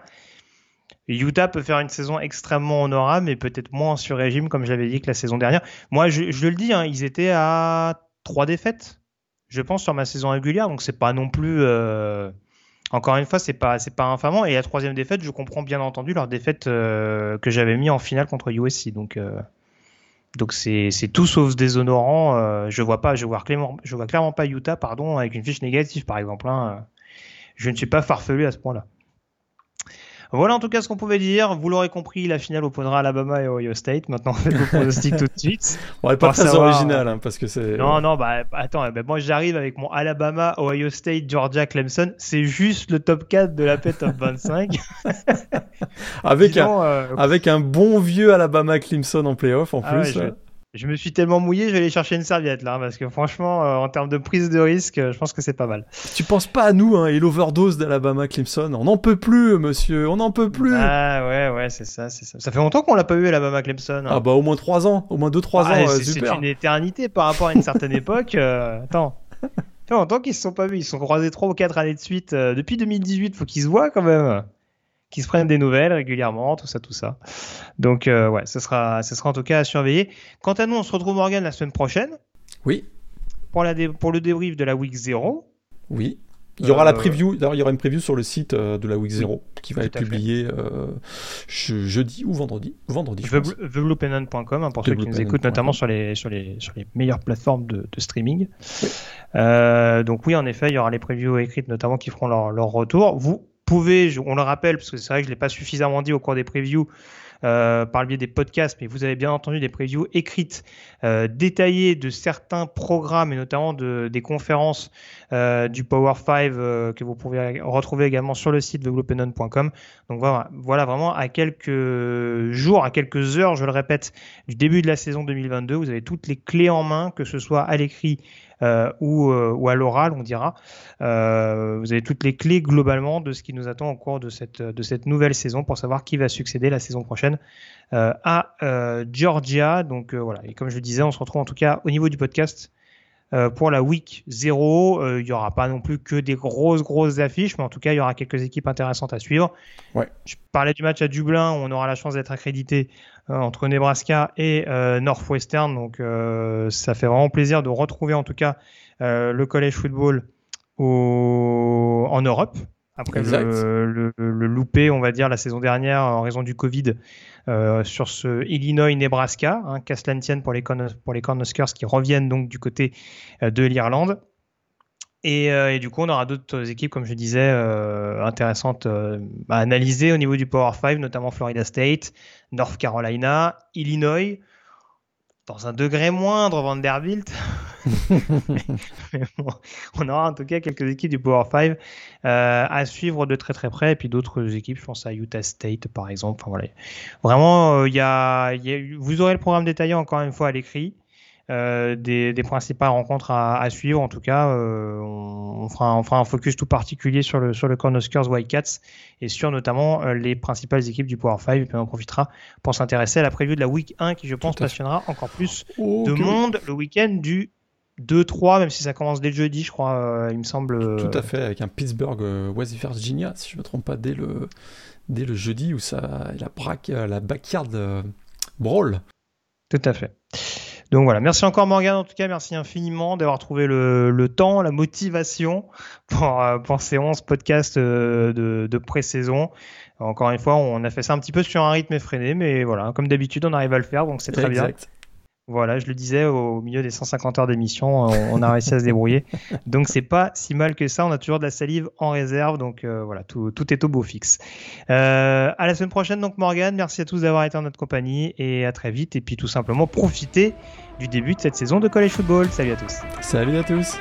Utah peut faire une saison extrêmement honorable, mais peut-être moins sur régime, comme je l'avais dit que la saison dernière. Moi, je, le dis, hein, ils étaient à trois défaites, je pense, sur ma saison régulière, donc c'est pas non plus. Euh, encore une fois, c'est pas c'est pas infamant. Et la troisième défaite, je comprends bien entendu leur défaite euh, que j'avais mis en finale contre USC. Donc euh, Donc c'est tout sauf déshonorant. je vois pas, je vois clairement, je vois clairement pas Utah, pardon, avec une fiche négative par exemple. Hein. Je ne suis pas farfelu à ce point-là. Voilà en tout cas ce qu'on pouvait dire. Vous l'aurez compris, la finale opposera Alabama et Ohio State. Maintenant, faites vos pronostics tout de suite. [laughs] On pas très original, hein, parce que c'est. Non, non, bah attends, bah, moi j'arrive avec mon Alabama, Ohio State, Georgia, Clemson. C'est juste le top 4 de la paix top [laughs] 25. avec, un, euh, avec un bon vieux Alabama Clemson en playoff en ah plus. Je me suis tellement mouillé, je vais aller chercher une serviette là, parce que franchement, euh, en termes de prise de risque, euh, je pense que c'est pas mal. Tu penses pas à nous, hein, et l'overdose d'Alabama Clemson? On n'en peut plus, monsieur, on n'en peut plus. Ah ouais, ouais, c'est ça, c'est ça. Ça fait longtemps qu'on l'a pas eu, Alabama Clemson. Hein. Ah bah au moins 3 ans, au moins 2-3 ah, ans, euh, C'est une éternité par rapport à une certaine [laughs] époque. attends. Fait longtemps qu'ils se sont pas vus, ils se sont croisés 3 ou 4 années de suite. depuis 2018, faut qu'ils se voient quand même qui se prennent des nouvelles régulièrement, tout ça, tout ça. Donc euh, ouais, ce sera, ce sera en tout cas à surveiller. Quant à nous, on se retrouve Morgan la semaine prochaine. Oui. Pour, la pour le débrief de la week 0. Oui. Il y aura la euh, preview, d'ailleurs il y aura une preview sur le site euh, de la week 0 qui va être publiée jeudi ou vendredi. Vendredi. TheBluePennant.com hein, pour ceux qui nous écoutent notamment sur les, sur, les, sur les meilleures plateformes de, streaming. donc oui, en effet, il y aura les previews écrites notamment qui feront leur, leur retour. Vous, pouvez, on le rappelle, parce que c'est vrai que je ne l'ai pas suffisamment dit au cours des previews, euh, par le biais des podcasts, mais vous avez bien entendu des previews écrites, euh, détaillées de certains programmes et notamment de, des conférences euh, du Power 5 que vous pouvez retrouver également sur le site de glopenon.com. Donc voilà, voilà vraiment à quelques jours, à quelques heures, je le répète, du début de la saison 2022, vous avez toutes les clés en main, que ce soit à l'écrit euh, ou, euh, ou, à l'oral, on dira. Euh, vous avez toutes les clés globalement de ce qui nous attend au cours de cette, de cette nouvelle saison pour savoir qui va succéder la saison prochaine à Georgia. Donc voilà, et comme je le disais, on se retrouve en tout cas au niveau du podcast euh, pour la week 0, euh, il n'y aura pas non plus que des grosses, grosses affiches, mais en tout cas, il y aura quelques équipes intéressantes à suivre. Ouais. Je parlais du match à Dublin, où on aura la chance d'être accrédité euh, entre Nebraska et Northwestern. Donc, ça fait vraiment plaisir de retrouver en tout cas le collège football au... en Europe. Après le, le, loupé, on va dire, la saison dernière en raison du Covid euh, sur ce Illinois-Nebraska, hein, tienne pour les, pour les Cornhuskers qui reviennent donc du côté euh, de l'Irlande. Et, euh, et, du coup, on aura d'autres équipes, comme je disais, intéressantes à analyser au niveau du Power 5, notamment Florida State, North Carolina, Illinois, dans un degré moindre Vanderbilt. [laughs] on aura en tout cas quelques équipes du Power 5 euh, à suivre de très très près et puis d'autres équipes, je pense à Utah State par exemple. Enfin, voilà. Vraiment, euh, il y, a, vous aurez le programme détaillé encore une fois à l'écrit. Euh, des, principales rencontres à, suivre. En tout cas, euh, on, fera, on, fera, un focus tout particulier sur le, sur le Wildcats et sur notamment euh, les principales équipes du Power 5. Et puis on profitera pour s'intéresser à la preview de la Week 1 qui, je pense, passionnera encore plus de monde le week-end du 2-3, même si ça commence dès le jeudi, je crois, il me semble. Tout à fait, avec un Pittsburgh West Virginia, si je ne me trompe pas, dès le, dès le jeudi où ça, la, braque, la backyard brawl. Tout à fait. Donc voilà, merci encore Morgan en tout cas, merci infiniment d'avoir trouvé le, temps, la motivation pour, euh, pour ces 11 podcasts euh, de, de pré-saison. Encore une fois, on a fait ça un petit peu sur un rythme effréné, mais voilà, comme d'habitude, on arrive à le faire, donc c'est très bien. Voilà, je le disais, au milieu des 150 heures d'émission, on, a réussi à se débrouiller. [laughs] Donc c'est pas si mal que ça, on a toujours de la salive en réserve, donc euh, voilà, tout, tout, est au beau fixe. Euh, à la semaine prochaine, donc Morgan, merci à tous d'avoir été en notre compagnie et à très vite. Et puis tout simplement, profitez du début de cette saison de College Football. Salut à tous. Salut à tous.